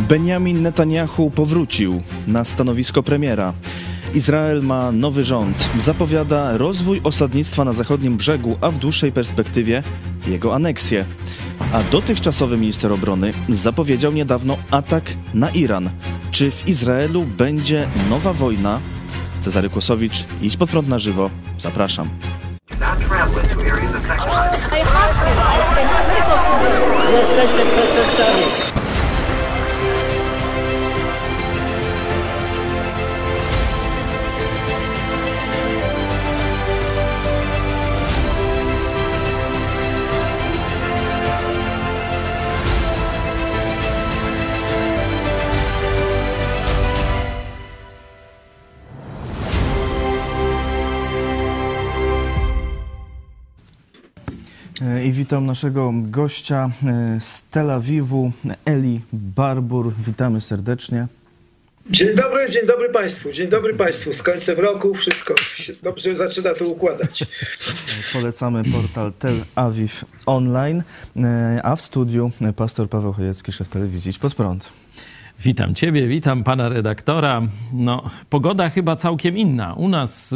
Benjamin Netanyahu powrócił na stanowisko premiera. Izrael ma nowy rząd, zapowiada rozwój osadnictwa na zachodnim brzegu, a w dłuższej perspektywie jego aneksję. A dotychczasowy minister obrony zapowiedział niedawno atak na Iran. Czy w Izraelu będzie nowa wojna? Cezary Kłosowicz, idź pod prąd na żywo. Zapraszam. Jesteśmy przestępcami. I witam naszego gościa e, z Tel Awiwu, Eli Barbur. Witamy serdecznie. Dzień dobry, dzień dobry Państwu. Dzień dobry Państwu. Z końcem roku wszystko się dobrze zaczyna to układać. Polecamy portal Tel Awiw Online, e, a w studiu pastor Paweł Chojecki, szef telewizji Idź Pod Prąd. Witam Ciebie, witam Pana redaktora. No, pogoda chyba całkiem inna. U nas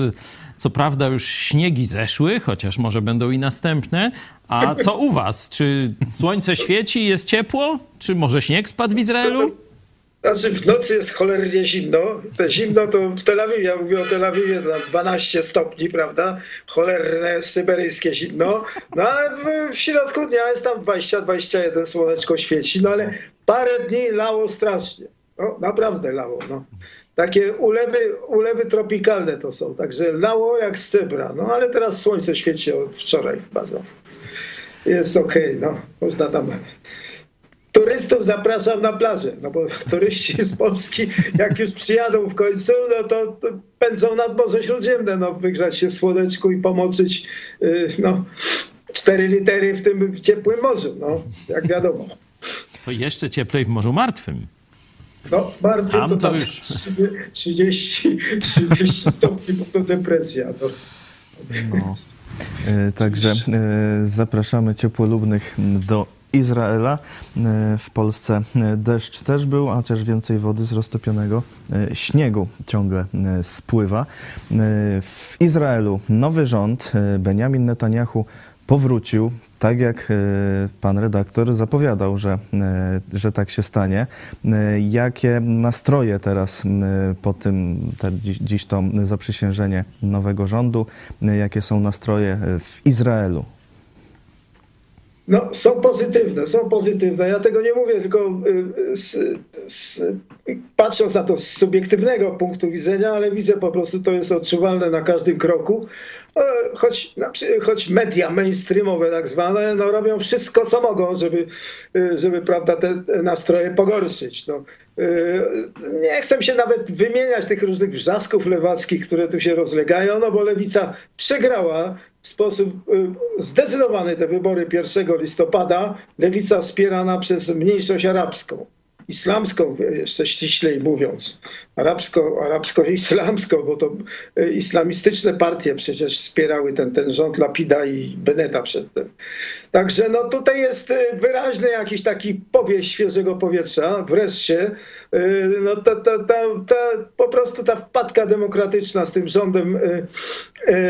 co prawda już śniegi zeszły, chociaż może będą i następne. A co u Was? Czy słońce świeci, jest ciepło? Czy może śnieg spadł w Izraelu? Znaczy w nocy jest cholernie zimno. Te zimno to w Tel Awiwie, ja mówię o Tel Awiwie, tam 12 stopni, prawda? Cholerne, syberyjskie zimno. No ale w, w środku dnia jest tam 20-21, słoneczko świeci, no ale parę dni lało strasznie. No naprawdę lało, no. Takie ulewy, ulewy tropikalne to są, także lało jak z cebra. No ale teraz słońce świeci od wczoraj chyba znowu. Jest okej, okay, no. Można tam turystów zapraszam na plażę, no bo turyści z Polski, jak już przyjadą w końcu, no to, pędzą nad Morze Śródziemne, no wygrzać się w słoneczku i pomoczyć, yy, no, cztery litery w tym ciepłym morzu, no, jak wiadomo. To jeszcze cieplej w Morzu Martwym. No, martwy to, to tam już... 30, 30 stopni, bo to depresja. No. no. E, także e, zapraszamy ciepłolubnych do Izraela. E, w Polsce deszcz też był, a chociaż więcej wody z roztopionego śniegu ciągle spływa. W Izraelu nowy rząd, Benjamin Netanyahu powrócił, tak jak e, pan redaktor zapowiadał, że, e, że tak się stanie. E, jakie nastroje teraz po tym, dziś, to zaprzysiężenie nowego rządu, jakie są nastroje w Izraelu? No, są pozytywne, są pozytywne. Ja tego nie mówię, tylko y, z, z, patrząc na to z subiektywnego punktu widzenia, ale widzę po prostu, to jest odczuwalne na każdym kroku. E, choć, choć media mainstreamowe tak zwane, no, robią wszystko, co mogą, żeby, y, żeby prawda, te nastroje pogorszyć. No. Y, nie chcę się nawet wymieniać tych różnych wrzasków lewackich, które tu się rozlegają, no bo lewica przegrała w sposób zdecydowany te wybory 1 listopada. Lewica wspierana przez mniejszość arabską islamską, jeszcze ściślej mówiąc, arabsko, arabsko-islamską, bo to e, islamistyczne partie przecież wspierały ten, ten rząd Lapida i Beneta przedtem. Także no tutaj jest e, wyraźny jakiś taki powieść świeżego powietrza. Wreszcie e, no ta, ta, ta, ta, po prostu ta wpadka demokratyczna z tym rządem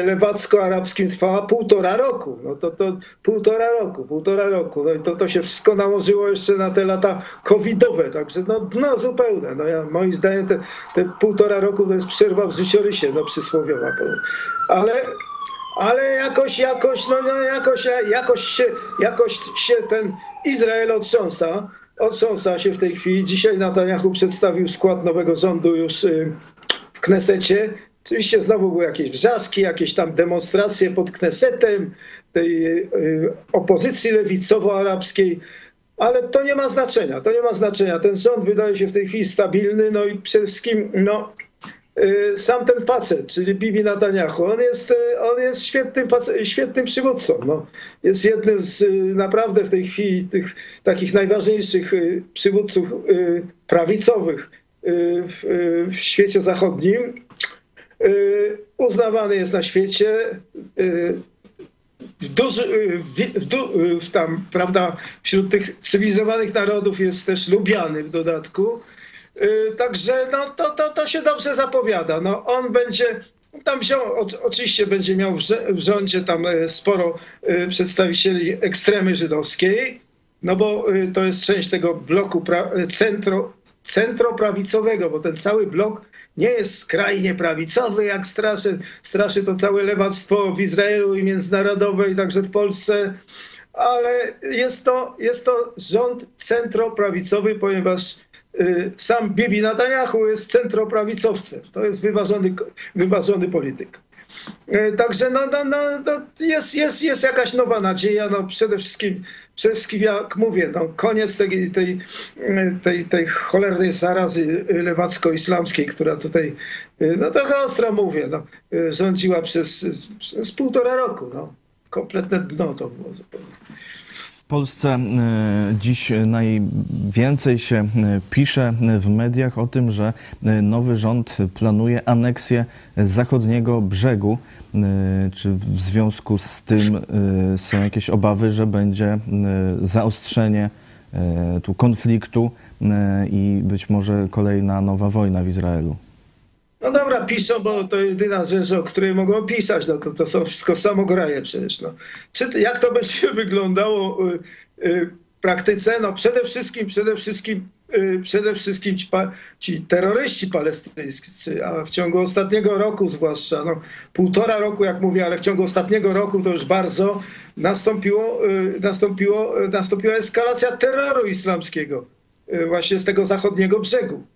lewacko-arabskim trwała półtora roku. No to, to półtora roku, półtora roku. No i to, to się wszystko nałożyło jeszcze na te lata covidowe, także no dno zupełne. No ja, moim zdaniem te, te półtora roku to jest przerwa w życiorysie, no przysłowiowa. Ale ale jakoś, jakoś, no, no jakoś, jakoś, się, jakoś się ten Izrael otrząsa. Otrząsa się w tej chwili. Dzisiaj Netanyahu przedstawił skład nowego rządu już y, w Knesecie. Oczywiście znowu były jakieś wrzaski, jakieś tam demonstracje pod Knesetem tej y, opozycji lewicowo-arabskiej ale to nie ma znaczenia, to nie ma znaczenia. Ten rząd wydaje się w tej chwili stabilny, no i przede wszystkim no, y, sam ten facet, czyli Bibi Netanyahu, on jest, y, on jest świetnym, świetnym przywódcą. No. Jest jednym z y, naprawdę w tej chwili tych takich najważniejszych przywódców prawicowych w, w świecie zachodnim. Uznawany jest na świecie w, duży, w, w, tam, prawda, wśród tych cywilizowanych narodów jest też lubiany w dodatku. Y, Także no, to, to, to się dobrze zapowiada. No, on będzie tam wziął, oczywiście będzie miał w, rządzie tam sporo przedstawicieli ekstremy żydowskiej, no bo e, to jest część tego bloku e, centro, centroprawicowego, bo ten cały blok nie jest skrajnie prawicowy, jak straszy, straszy to całe lewactwo w Izraelu i międzynarodowe i także w Polsce, ale jest to, jest to rząd centroprawicowy, ponieważ y, sam Bibi Netanyahu jest centroprawicowcem. To jest wyważony, wyważony polityk. Y, Także no, no, no, no jest, jest, jest jakaś nowa nadzieja. No przede, wszystkim, przede wszystkim, jak mówię, no koniec tej, tej, tej, tej cholernej zarazy lewacko-islamskiej, która tutaj, y, no trochę ostro mówię, no, y, rządziła przez, przez półtora roku. No. Kompletne dno to było. Polsce e, dziś najwięcej się e, pisze w mediach o tym, że e, nowy rząd planuje aneksję zachodniego brzegu. E, Czy w związku z tym e, są jakieś obawy, że będzie e, zaostrzenie e, tu konfliktu e, i być może kolejna nowa wojna w Izraelu? No dobra, piszą, bo to jedyna rzecz, o której mogą pisać. No to, to są wszystko samograje przecież. No. Czy, jak to będzie wyglądało y, y, w praktyce? No przede wszystkim, przede wszystkim, y, przede wszystkim ci, pa, ci terroryści palestyńscy, a w ciągu ostatniego roku zwłaszcza, no półtora roku jak mówię, ale w ciągu ostatniego roku to już bardzo nastąpiło, y, nastąpiło, y, nastąpiła eskalacja terroru islamskiego y, właśnie z tego zachodniego brzegu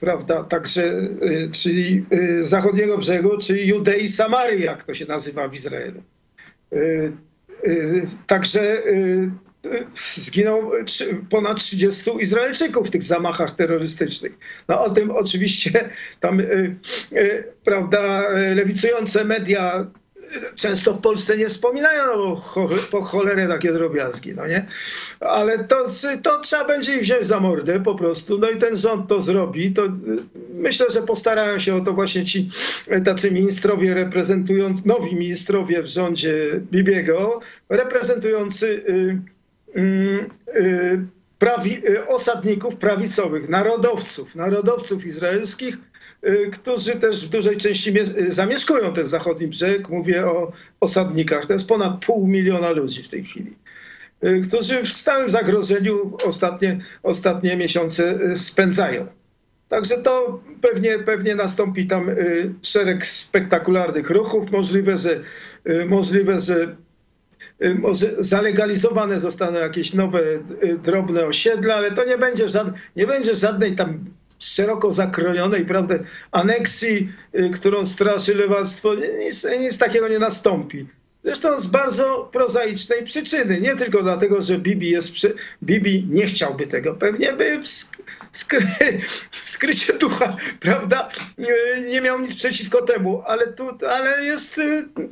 prawda, także, y, czyli y, zachodniego brzegu, czyli Judei Samarii, jak to się nazywa w Izraelu. Y, Także zginął ponad 30 Izraelczyków w tych zamachach terrorystycznych. No o tym oczywiście tam, prawda, lewicujące media często w Polsce nie wspominają, no bo cho, po cholerę takie drobiazgi, no nie? Ale to, to trzeba będzie ich wziąć za mordę po prostu, no i ten rząd to zrobi, to y, myślę, że postarają się o to właśnie ci y, tacy ministrowie reprezentujący, nowi ministrowie w rządzie Bibiego, reprezentujący y, mm, y, prawi, y, osadników prawicowych, narodowców, narodowców izraelskich, y, którzy też w dużej części y, zamieszkują ten zachodni brzeg. Mówię o osadnikach. To jest ponad pół miliona ludzi w tej chwili, y, którzy w stałym zagrożeniu ostatnie, ostatnie miesiące y, spędzają. Także to pewnie, pewnie nastąpi tam y, szereg spektakularnych ruchów. Możliwe, że, y, możliwe, że y, może zalegalizowane zostaną jakieś nowe y, drobne osiedla, ale to nie będzie, żad, nie będzie żadnej tam szeroko zakrojonej prawda, aneksji, y, którą straszy lewactwo. Nic, nic takiego nie nastąpi. Zresztą z bardzo prozaicznej przyczyny. Nie tylko dlatego, że Bibi jest przy... Bibi nie chciałby tego. Pewnie by w sk... skry... w skrycie ducha, prawda, nie- miał nic przeciwko temu, ale, tu, ale jest,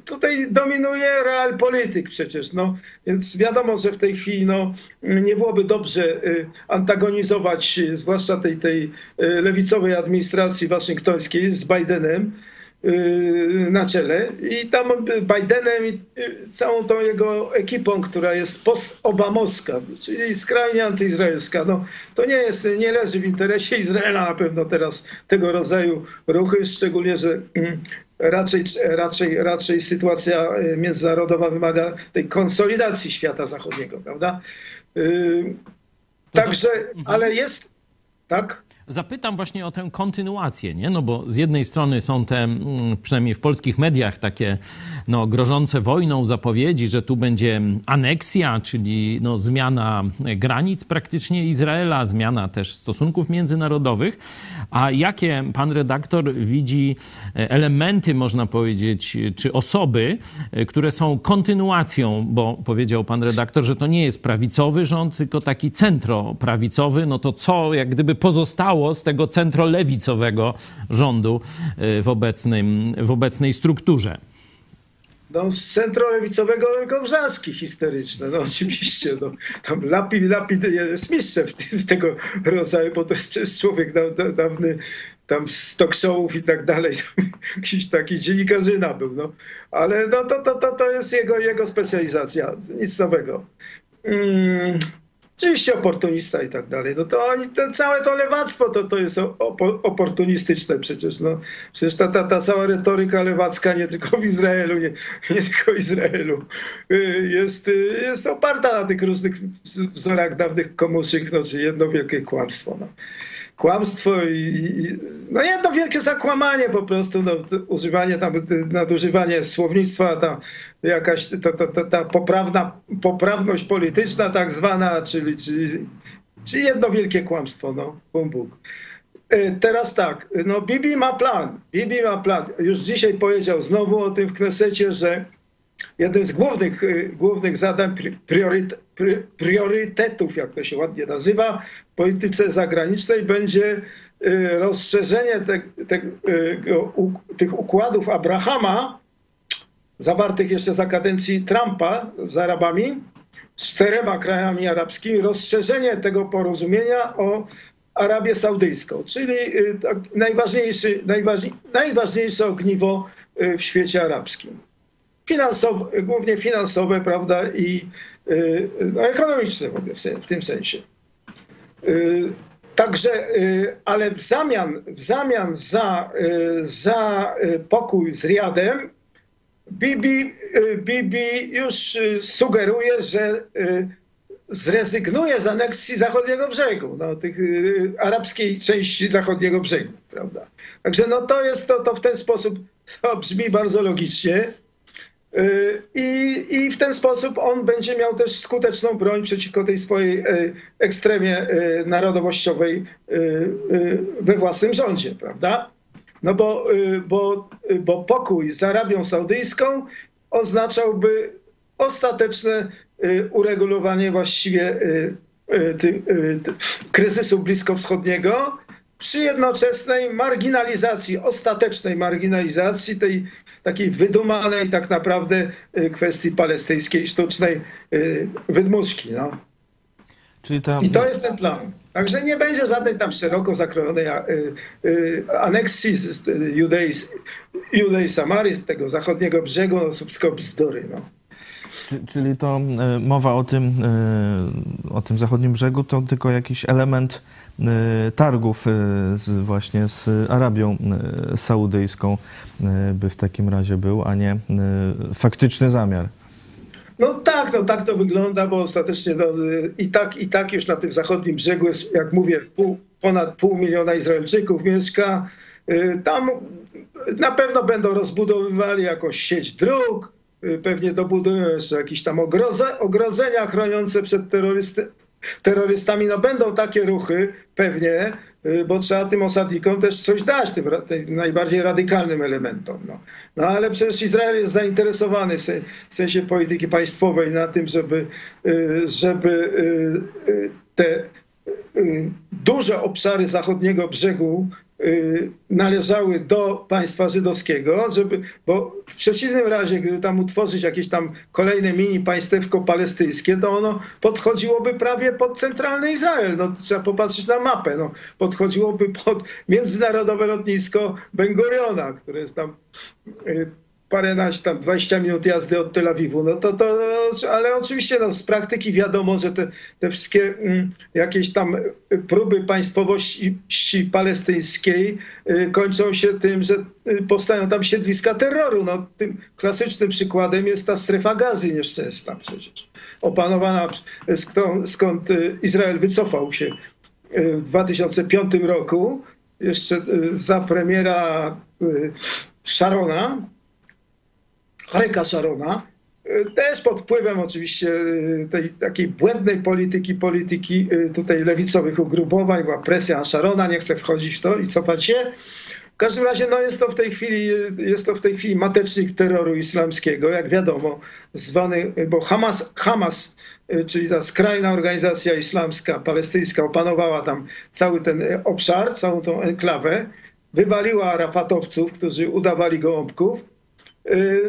tutaj dominuje realpolityk przecież, no. Więc wiadomo, że w tej chwili no, nie byłoby dobrze y, antagonizować, y, zwłaszcza tej, tej y, lewicowej administracji waszyngtońskiej z Bidenem, na czele i tam Bidenem i y, całą tą jego ekipą, która jest post-obamowska, czyli skrajnie antyizraelska. No, to nie jest, nie leży w interesie Izraela na pewno teraz tego rodzaju ruchy, szczególnie, że mm, raczej, raczej, raczej sytuacja y, międzynarodowa wymaga tej konsolidacji świata zachodniego, prawda? Y, Także, ale jest, tak? Zapytam właśnie o tę kontynuację, nie? No bo z jednej strony są te, mm, przynajmniej w polskich mediach, takie no, grożące wojną zapowiedzi, że tu będzie aneksja, czyli no, zmiana granic praktycznie Izraela, zmiana też stosunków międzynarodowych. A jakie pan redaktor widzi e, elementy, można powiedzieć, czy osoby, e, które są kontynuacją, bo powiedział pan redaktor, że to nie jest prawicowy rząd, tylko taki centroprawicowy, no to co jak gdyby pozostało z tego centrolewicowego rządu e, w, obecnym, w obecnej strukturze? No, z centrolewicowego tylko wrzaski historyczne, no oczywiście. No, tam Lapid, Lapid jest mistrzem w, tego rodzaju, bo to jest człowiek da, da, dawny, tam z talk showów i tak dalej. Jakiś taki dziennikarzyna był, no. Ale no, to, to, to, to jest jego, jego specjalizacja, nic nowego. Mm, oczywiście oportunista i tak dalej. No to oni, to całe to lewactwo to, to jest oportunistyczne przecież. No, przecież ta, ta, ta cała retoryka lewacka nie tylko w Izraelu, nie, nie tylko w Izraelu, y, jest, y, jest oparta na tych różnych wzorach dawnych komuszych, no, czyli jedno wielkie kłamstwo. No kłamstwo i, i, no jedno wielkie zakłamanie po prostu, no, używanie tam, nadużywanie słownictwa, ta jakaś ta, ta, ta, ta poprawna, poprawność polityczna tak zwana, czyli, czyli, czyli jedno wielkie kłamstwo, no, Bóg. E, teraz tak, no Bibi ma plan, Bibi ma plan. Już dzisiaj powiedział znowu o tym w Knesecie, że jednym z głównych, y, głównych zadań, priorytetów, jak to się ładnie nazywa, w polityce zagranicznej będzie y, rozszerzenie te, te, y, tych układów Abrahama, zawartych jeszcze za kadencji Trumpa z Arabami, z czterema krajami arabskimi, rozszerzenie tego porozumienia o Arabię Saudyjską, czyli tak najważniejszy, najważniejsze ogniwo w świecie arabskim finansowe, głównie finansowe, prawda, i no, ekonomiczne w, tym sensie. Y, także, ale w zamian, w zamian za, za pokój z Riadem, Bibi, Bibi już sugeruje, że zrezygnuje z aneksji zachodniego brzegu, no, tych arabskiej części zachodniego brzegu, prawda. Także no, to jest to, to w ten sposób, to brzmi bardzo logicznie. Y, I, I w ten sposób on będzie miał też skuteczną broń przeciwko tej swojej y, ekstremie y, narodowościowej we własnym rządzie, prawda? No bo, bo, bo pokój z Arabią Saudyjską oznaczałby ostateczne uregulowanie właściwie kryzysu bliskowschodniego przy jednoczesnej marginalizacji, ostatecznej marginalizacji tej takiej wydumanej tak naprawdę y, kwestii palestyńskiej, sztucznej y, wydmuszki. No. I to jest ten plan. Także nie będzie żadnej tam szeroko zakrojonej y, aneksji z Judei, Judei Samarii, z tego zachodniego brzegu, no są wszystko bzdury. No. Czyli to mowa o tym, o tym zachodnim brzegu to tylko jakiś element E, targów e, właśnie z Arabią e, Saudyjską by w takim razie był, a nie faktyczny zamiar. No tak, no tak to wygląda, bo ostatecznie no, i, tak, i tak już na tym zachodnim brzegu jest, jak mówię, pół, ponad pół miliona Izraelczyków mieszka. Tam na pewno będą rozbudowywali jakąś sieć dróg, pewnie dobudują jeszcze jakieś tam ogroze, ogrodzenia chroniące przed terrorysty, terrorystami. No będą takie ruchy pewnie, y, bo trzeba tym osadnikom też coś dać, tym, tym najbardziej radykalnym elementom. No. no ale przecież Izrael jest zainteresowany w, w sensie polityki państwowej na tym, żeby, y, żeby y, te duże obszary zachodniego brzegu Y, należały do państwa żydowskiego, żeby, bo w przeciwnym razie, gdyby tam utworzyć jakieś tam kolejne mini państewko palestyńskie, to ono podchodziłoby prawie pod centralny Izrael. No, trzeba popatrzeć na mapę. No, podchodziłoby pod międzynarodowe lotnisko Ben Guriona, które jest tam y, paręnaście, tam 20 minut jazdy od Tel Awiwu, no to, to ale oczywiście no, z praktyki wiadomo, że te, te wszystkie mm, jakieś tam próby państwowości palestyńskiej y, kończą się tym, że y, powstają tam siedliska terroru. No, tym klasycznym przykładem jest ta strefa gazy nieszczęsna przecież, opanowana, skąd, skąd y, Izrael wycofał się y, w 2005 roku, jeszcze za premiera Sharona, Aryka Szarona, y, też pod wpływem oczywiście y, tej takiej błędnej polityki, polityki y, tutaj lewicowych ugrupowań, była presja na Szarona, nie chcę wchodzić w to i cofać się. W każdym razie no jest to w tej chwili, jest to w tej chwili matecznik terroru islamskiego, jak wiadomo, zwany, bo Hamas, Hamas, czyli ta skrajna organizacja islamska, palestyńska, opanowała tam cały ten obszar, całą tą enklawę, wywaliła rafatowców, którzy udawali gołąbków,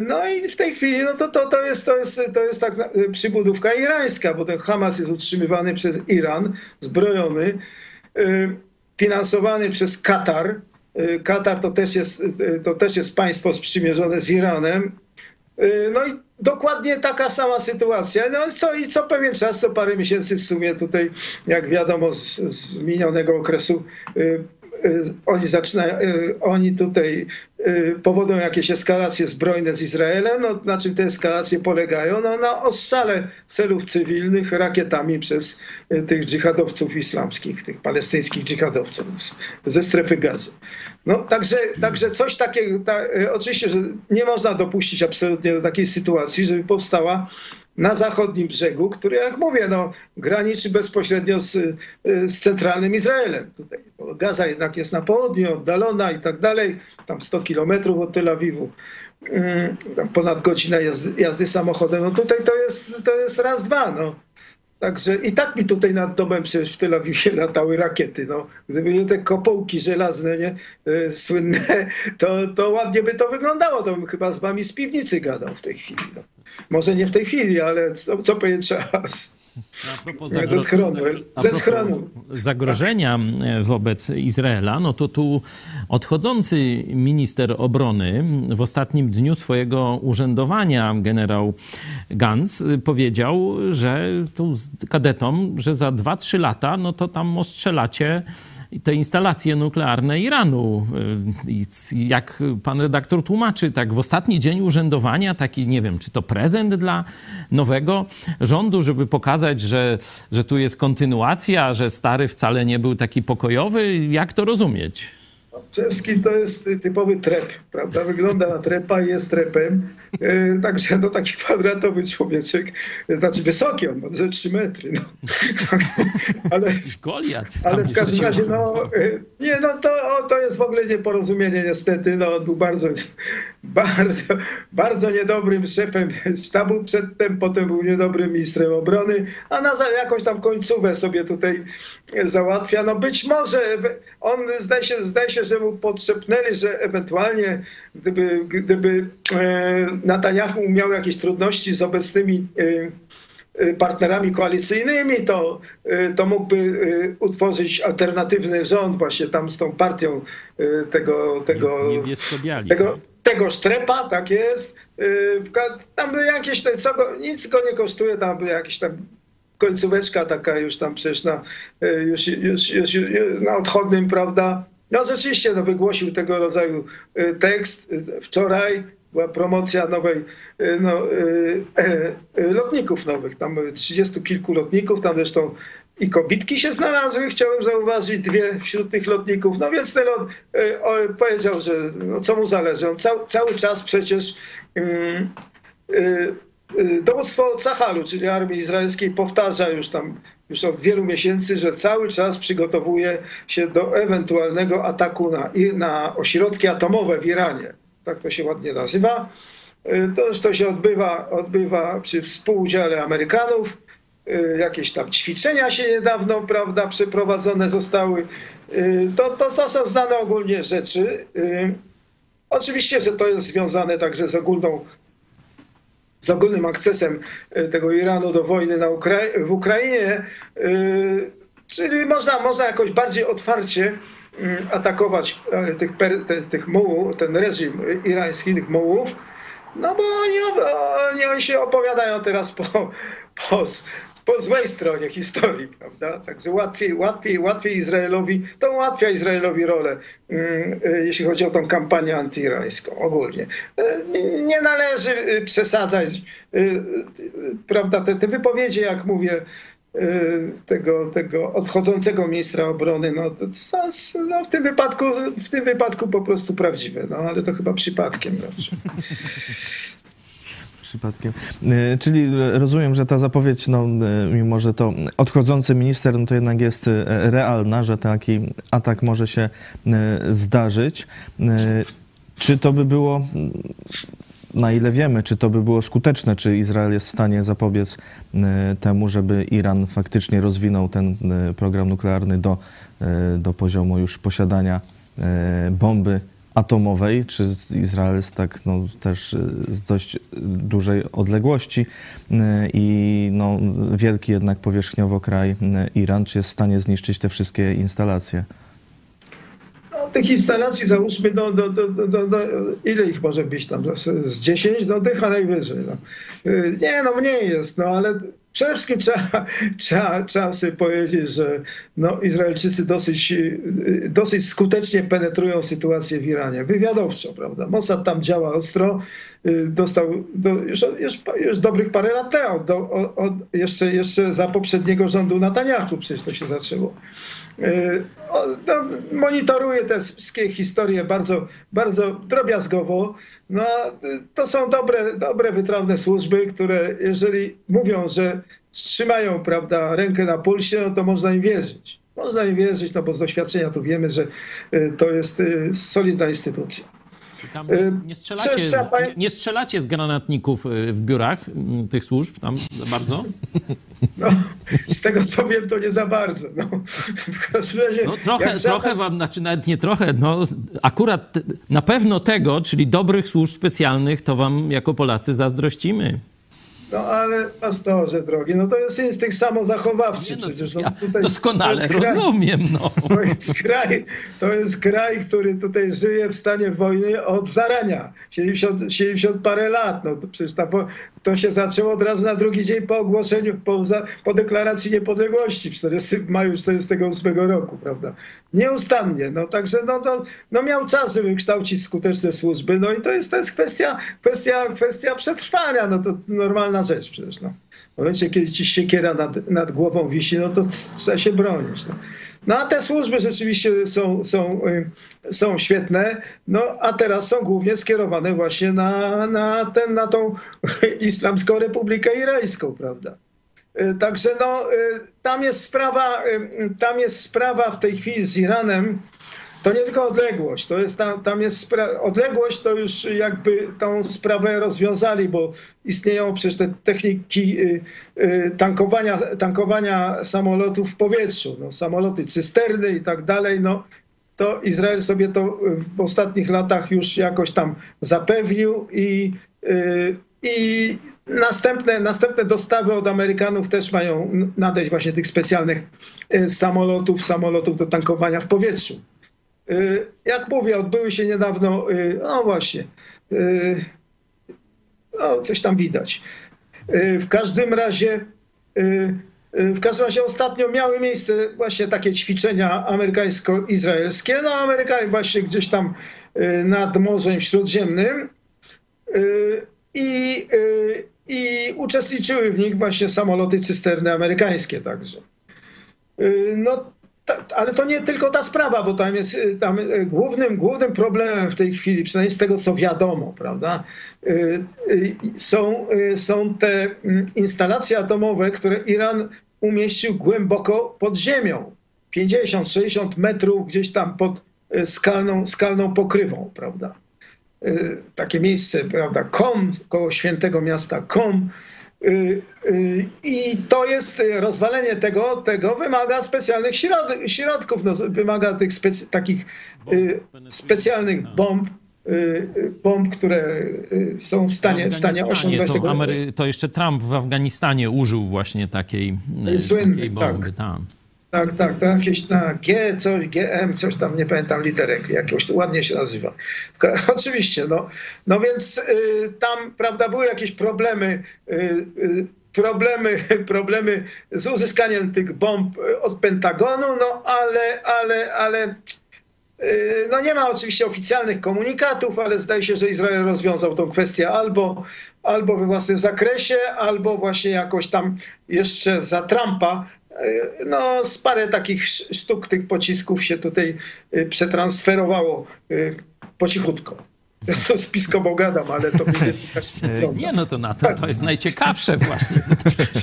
no i w tej chwili no to, to, to, jest, to, jest, to jest tak przybudówka irańska, bo ten Hamas jest utrzymywany przez Iran, zbrojony, y, finansowany przez Katar, Katar to też jest, to też jest państwo sprzymierzone z Iranem. No i dokładnie taka sama sytuacja. No i co, i co pewien czas, co parę miesięcy w sumie tutaj, jak wiadomo z, z minionego okresu, Y, oni zaczynają, y, oni tutaj y, powodują jakieś eskalacje zbrojne z Izraelem, no, na czym te eskalacje polegają? No, na ostrzale celów cywilnych rakietami przez tych dżihadowców islamskich, tych palestyńskich dżihadowców ze strefy gazy. No, także, także coś takiego, ta, oczywiście, że nie można dopuścić absolutnie do takiej sytuacji, żeby powstała na zachodnim brzegu, który, jak mówię, no, graniczy bezpośrednio z, y, z centralnym Izraelem. Tutaj Gaza jednak jest na południu, oddalona i tak dalej, tam 100 kilometrów od Tel Awiwu, mm, ponad godzinę jazdy, jazdy, samochodem. No tutaj to jest, to jest raz, dwa. No. Także i tak mi tutaj nad domem przecież w Tel Awiwie latały rakiety. No. Gdyby nie te kopołki żelazne, nie, y, słynne, to, to ładnie by to wyglądało. To bym chyba z wami z piwnicy gadał w tej chwili. No. Może nie w tej chwili, ale co, co pewien czas. Ze schronu. Ze schronu. Zagrożenia e, wobec Izraela, no to tu odchodzący minister obrony w ostatnim dniu swojego urzędowania, generał Gantz, powiedział, że tu kadetom, że za 2-3 lata, no to tam ostrzelacie te instalacje nuklearne Iranu. Y, jak pan redaktor tłumaczy, tak w ostatni dzień urzędowania, taki nie wiem, czy to prezent dla nowego rządu, żeby pokazać, że, że tu jest kontynuacja, że stary wcale nie był taki pokojowy. Jak to rozumieć? Czewski to jest typowy trep, prawda? Wygląda na trepa i jest trepem. E, także no taki kwadratowy człowieczek, znaczy wysoki, on ma ze 3 metry. No. ale, ale w każdym razie, no e, nie, no to, to jest w ogóle nieporozumienie niestety. No, on był bardzo, bardzo, bardzo niedobrym szefem sztabu przedtem, potem był niedobrym ministrem obrony, a na jakąś tam końcówę sobie tutaj załatwia. No być może on zdaje się, zdaje się że mu podszepnęli, że ewentualnie gdyby, gdyby e, Netanyahu miał jakieś trudności z obecnymi e, e, partnerami koalicyjnymi, to, to mógłby utworzyć alternatywny rząd właśnie tam z tą partią tego, tego, tego, tego Sztrepa, tak jest. Tam by jakieś, co nic go nie kosztuje, tam by jakieś tam końcóweczka taka już tam przecież na, już, już, już, już na odchodnym, prawda, no rzeczywiście no, wygłosił tego rodzaju y, tekst. Wczoraj była promocja nowej y, no, y, lotników nowych. Tam trzydziestu kilku lotników, tam zresztą i kobitki się znalazły, chciałem zauważyć, dwie wśród tych lotników. No więc ten lot powiedział, że no, co mu zależy. On cał, cały czas przecież Y, dowództwo Cahalu, czyli armii izraelskiej, powtarza już tam już od wielu miesięcy, że cały czas przygotowuje się do ewentualnego ataku na, na ośrodki atomowe w Iranie. Tak to się ładnie nazywa. Y, to zresztą się odbywa, odbywa przy współudziale Amerykanów. Y, jakieś tam ćwiczenia się niedawno, prawda, przeprowadzone zostały. To, to, to są znane ogólnie rzeczy. Oczywiście, że to jest związane także z ogólną z ogólnym akcesem e, tego Iranu do wojny na Ukra w Ukrainie. E, czyli można, można jakoś bardziej otwarcie mm, atakować e, tych, tych mułów, ten reżim irański, tych mułów, no bo oni, oni, oni się opowiadają teraz po, po, po złej stronie historii, prawda? Także łatwiej, łatwiej, łatwiej Izraelowi, to ułatwia Izraelowi rolę, mm, y, jeśli chodzi o tą kampanię antyirańską ogólnie. Y, nie należy y, przesadzać, prawda, te, te wypowiedzi, jak mówię, tego, tego odchodzącego ministra obrony, no, no, w, tym wypadku, w tym wypadku po prostu prawdziwe, no ale to chyba przypadkiem raczej przypadkiem. E, czyli rozumiem, że ta zapowiedź, no, e, mimo że to odchodzący minister, no to jednak jest e, realna, że taki atak może się zdarzyć. Czy to by było, na ile wiemy, czy to by było skuteczne, czy Izrael jest w stanie zapobiec temu, żeby Iran faktycznie rozwinął ten program nuklearny do, do poziomu już posiadania bomby atomowej, czy Izrael jest tak no, też y, z dość dużej odległości y, i no, wielki jednak powierzchniowo kraj y, Iran, czy jest w stanie zniszczyć te wszystkie instalacje? No, tych instalacji załóżmy, do, do, do, do, ile ich może być tam? Z 10 do dycha najwyżej. No. Y, nie, no mniej jest, no ale Przede wszystkim trzeba, trzeba, trzeba sobie powiedzieć, że no, Izraelczycy dosyć, dosyć skutecznie penetrują sytuację w Iranie. Wywiadowczo, prawda? Mossad tam działa ostro. Y, dostał do, już, już, już, dobrych parę lat temu, do, jeszcze, jeszcze za poprzedniego rządu Netanyahu przecież to się zaczęło. Y, no, monitoruję te wszystkie historie bardzo, bardzo drobiazgowo. No, to są dobre, dobre, wytrawne służby, które jeżeli mówią, że trzymają prawda, rękę na pulsie, no to można im wierzyć. Można im wierzyć, no bo z doświadczenia tu wiemy, że y, to jest solidna instytucja. Tam nie, nie, strzelacie z, nie strzelacie z granatników y, w biurach mm, tych służb tam za bardzo? No, z tego co wiem, to nie za bardzo. No, w każdym razie, no, trochę, trochę wam, znaczy nawet nie trochę, no akurat na pewno tego, czyli dobrych służb specjalnych, to wam jako Polacy zazdrościmy. No ale pastorze drogi, no to jest instynkt samozachowawczy. no, przecież, no, ja doskonale rozumiem. No. To, jest kraj, to jest kraj, który tutaj żyje w stanie wojny od zarania. 70, 70 parę lat. No, to przecież ta, to się zaczęło od razu na drugi dzień po ogłoszeniu, po, po deklaracji niepodległości w, 40, w maju 1948 roku, prawda? Nieustannie. No także no, no, no miał czas, żeby kształcić skuteczne służby. No i to jest, to jest kwestia, kwestia, kwestia przetrwania. No to normalna rzecz przecież. No. W momencie, kiedy ci siekiera nad, nad głową wisi, no to trzeba się bronić. No. No a te służby rzeczywiście są, są, y, są świetne, no a teraz są głównie skierowane właśnie na, na, ten, na tą Islamską Republikę Irańską, prawda? Y, także no, y, tam jest sprawa, tam jest sprawa w tej chwili z Iranem, to nie tylko odległość, to jest tam, tam jest odległość, to już jakby tą sprawę rozwiązali, bo istnieją przecież te techniki y, y, tankowania, tankowania samolotów w powietrzu, no, samoloty cysterny i tak dalej, no, to Izrael sobie to w ostatnich latach już jakoś tam zapewnił i, y, i następne, następne dostawy od Amerykanów też mają nadejść właśnie tych specjalnych samolotów, samolotów do tankowania w powietrzu. Y, jak mówię, odbyły się niedawno, y, no właśnie, y, no coś tam widać. W każdym razie, w każdym razie ostatnio miały miejsce właśnie takie ćwiczenia amerykańsko-izraelskie. No Amerykanie właśnie gdzieś tam nad Morzem Śródziemnym i, i uczestniczyły w nich właśnie samoloty cysterny amerykańskie także. No ale to nie tylko ta sprawa, bo tam jest y, tam y, głównym, głównym problemem w tej chwili, przynajmniej z tego co wiadomo, prawda, y, są, są te mm, instalacje atomowe, które Iran umieścił głęboko pod ziemią. 50-60 metrów gdzieś tam pod skalną, skalną pokrywą, prawda. Takie miejsce, prawda, Kom, koło świętego miasta Kom, I to jest y, rozwalenie tego, tego wymaga specjalnych środków, no, wymaga tych specy, takich specjalnych bomb, bomb, które są w stanie, w stanie osiągnąć to tego. Amery to jeszcze Trump w Afganistanie użył właśnie takiej, Słynny, takiej bomby. Tak. Tam. Tak, tak, to jakieś na G, coś, GM, coś tam, nie pamiętam literek, jakoś to ładnie się nazywa. Oczywiście, no, no więc y, tam, prawda, były jakieś problemy, y, y, problemy, problemy z uzyskaniem tych bomb od Pentagonu, no ale, ale, ale y, no nie ma oczywiście oficjalnych komunikatów, ale zdaje się, że Izrael rozwiązał tą kwestię albo, albo we własnym zakresie, albo właśnie jakoś tam jeszcze za Trumpa no, z parę takich sztuk tych pocisków się tutaj e, przetransferowało e, po cichutko. To spiskowo gadam, ale to mniej więcej tak Nie, no to na to, to jest najciekawsze właśnie.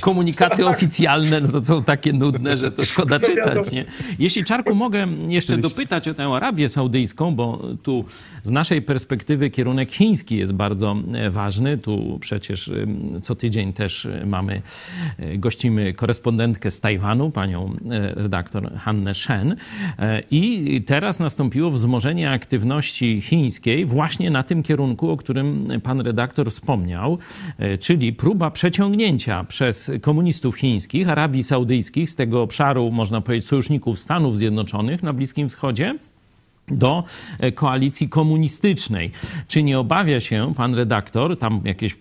Komunikaty oficjalne no to są takie nudne, że to szkoda no czytać, nie? Jeśli, Czarku, mogę jeszcze dopytać o tę Arabię Saudyjską, bo tu z naszej perspektywy kierunek chiński jest bardzo e, ważny. Tu przecież co tydzień też mamy, e, gościmy korespondentkę z Tajwanu, panią e, redaktor Hannę Shen. I teraz nastąpiło wzmożenie aktywności chińskiej właśnie na tym kierunku, o którym pan redaktor wspomniał, e, czyli próba przeciągnięcia przez komunistów chińskich, Arabii Saudyjskich z tego obszaru, można powiedzieć, sojuszników Stanów Zjednoczonych na Bliskim Wschodzie? do e, koalicji komunistycznej. Czy nie obawia się pan redaktor, tam jakieś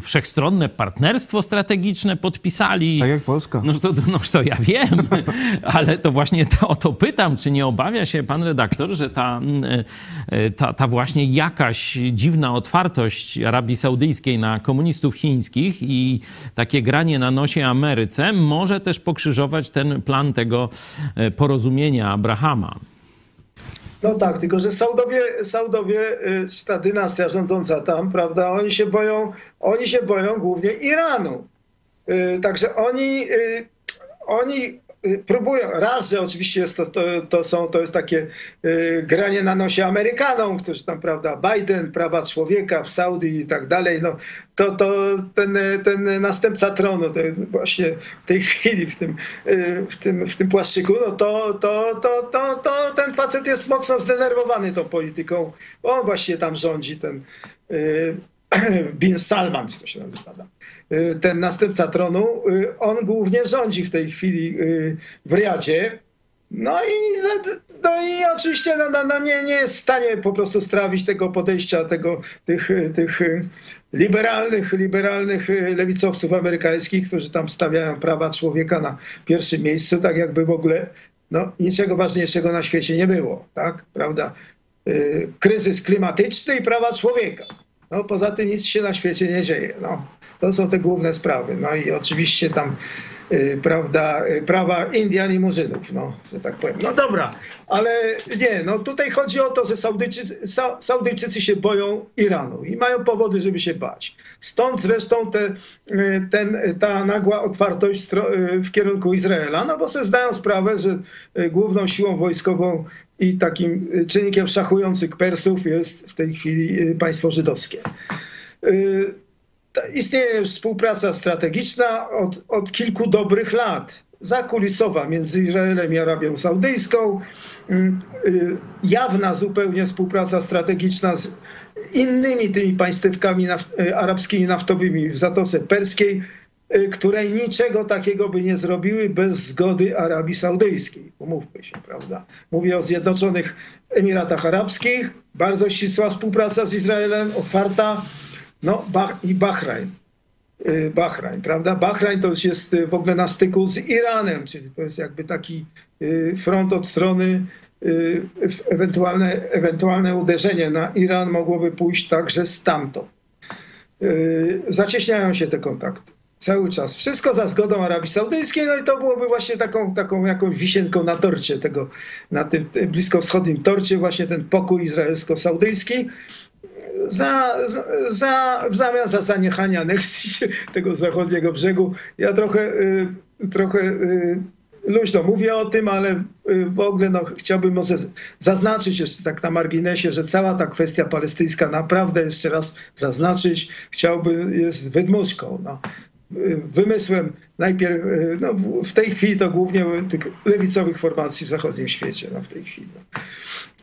wszechstronne partnerstwo strategiczne podpisali. Tak jak Polska. No to, no to ja wiem, ale to właśnie to, o to pytam, czy nie obawia się pan redaktor, że ta, mm, e, ta, ta właśnie jakaś dziwna otwartość Arabii Saudyjskiej na komunistów chińskich i takie granie na nosie Ameryce może też pokrzyżować ten plan tego e, porozumienia Abrahama? No tak, tylko że Saudowie, Saudowie, y, ta dynastia rządząca tam, prawda, oni się boją, oni się boją głównie Iranu. Y, także oni, y, oni próbują. Raz, że oczywiście jest to, to, to, są, to jest takie y, granie na nosie Amerykanom, którzy tam, prawda, Biden, prawa człowieka w Saudi i tak dalej. No, to, to ten, ten następca tronu, właśnie w tej chwili, w tym, y, w tym, w tym płaszczyku, no to, to, to, to, to ten facet jest mocno zdenerwowany tą polityką. On właśnie tam rządzi, ten y, Bin Salman, to się nazywa. Tam. Y, ten następca tronu, y, on głównie rządzi w tej chwili y, w Riadzie. No i, no i oczywiście no, no, no nie, nie jest w stanie po prostu strawić tego podejścia tego, tych, tych liberalnych, liberalnych lewicowców amerykańskich, którzy tam stawiają prawa człowieka na pierwszym miejscu, tak jakby w ogóle no, niczego ważniejszego na świecie nie było, tak, prawda? Kryzys klimatyczny i prawa człowieka. No, poza tym nic się na świecie nie dzieje. No, to są te główne sprawy. No i oczywiście tam y, prawda, y, prawa Indian i Murzynów, no, że tak powiem. No dobra, ale nie, no tutaj chodzi o to, że Saudyjczycy, Sa, Saudyjczycy się boją Iranu i mają powody, żeby się bać. Stąd zresztą te, y, ten, ta nagła otwartość w kierunku Izraela, no bo sobie zdają sprawę, że główną siłą wojskową i takim czynnikiem szachujących Persów jest w tej chwili państwo żydowskie. Istnieje już współpraca strategiczna od, od kilku dobrych lat, zakulisowa między Izraelem i Arabią Saudyjską, y, jawna zupełnie współpraca strategiczna z innymi tymi państwkami naf y, arabskimi naftowymi w Zatoce Perskiej, y, które niczego takiego by nie zrobiły bez zgody Arabii Saudyjskiej. Umówmy się, prawda? Mówię o Zjednoczonych Emiratach Arabskich, bardzo ścisła współpraca z Izraelem, otwarta, no bah i Bahrajn. Y, Bahrajn, prawda? Bahrajn to już jest y, w ogóle na styku z Iranem, czyli to jest jakby taki y, front od strony ewentualne, ewentualne uderzenie na Iran mogłoby pójść także stamtąd. Zacieśniają się te kontakty cały czas. Wszystko za zgodą Arabii Saudyjskiej, no i to byłoby właśnie taką, taką jakąś wisienką na torcie tego, na tym bliskowschodnim torcie, właśnie ten pokój izraelsko-saudyjski za, za, w zamian za zaniechanie aneksji tego zachodniego brzegu. Ja trochę, y, trochę y, luźno mówię o tym, ale y, w ogóle no, chciałbym może zaznaczyć jeszcze tak na marginesie, że cała ta kwestia palestyńska naprawdę jeszcze raz zaznaczyć chciałbym jest wydmuszką. No wymysłem najpierw, no, w tej chwili to głównie tych lewicowych formacji w zachodnim świecie, no, w tej chwili. No.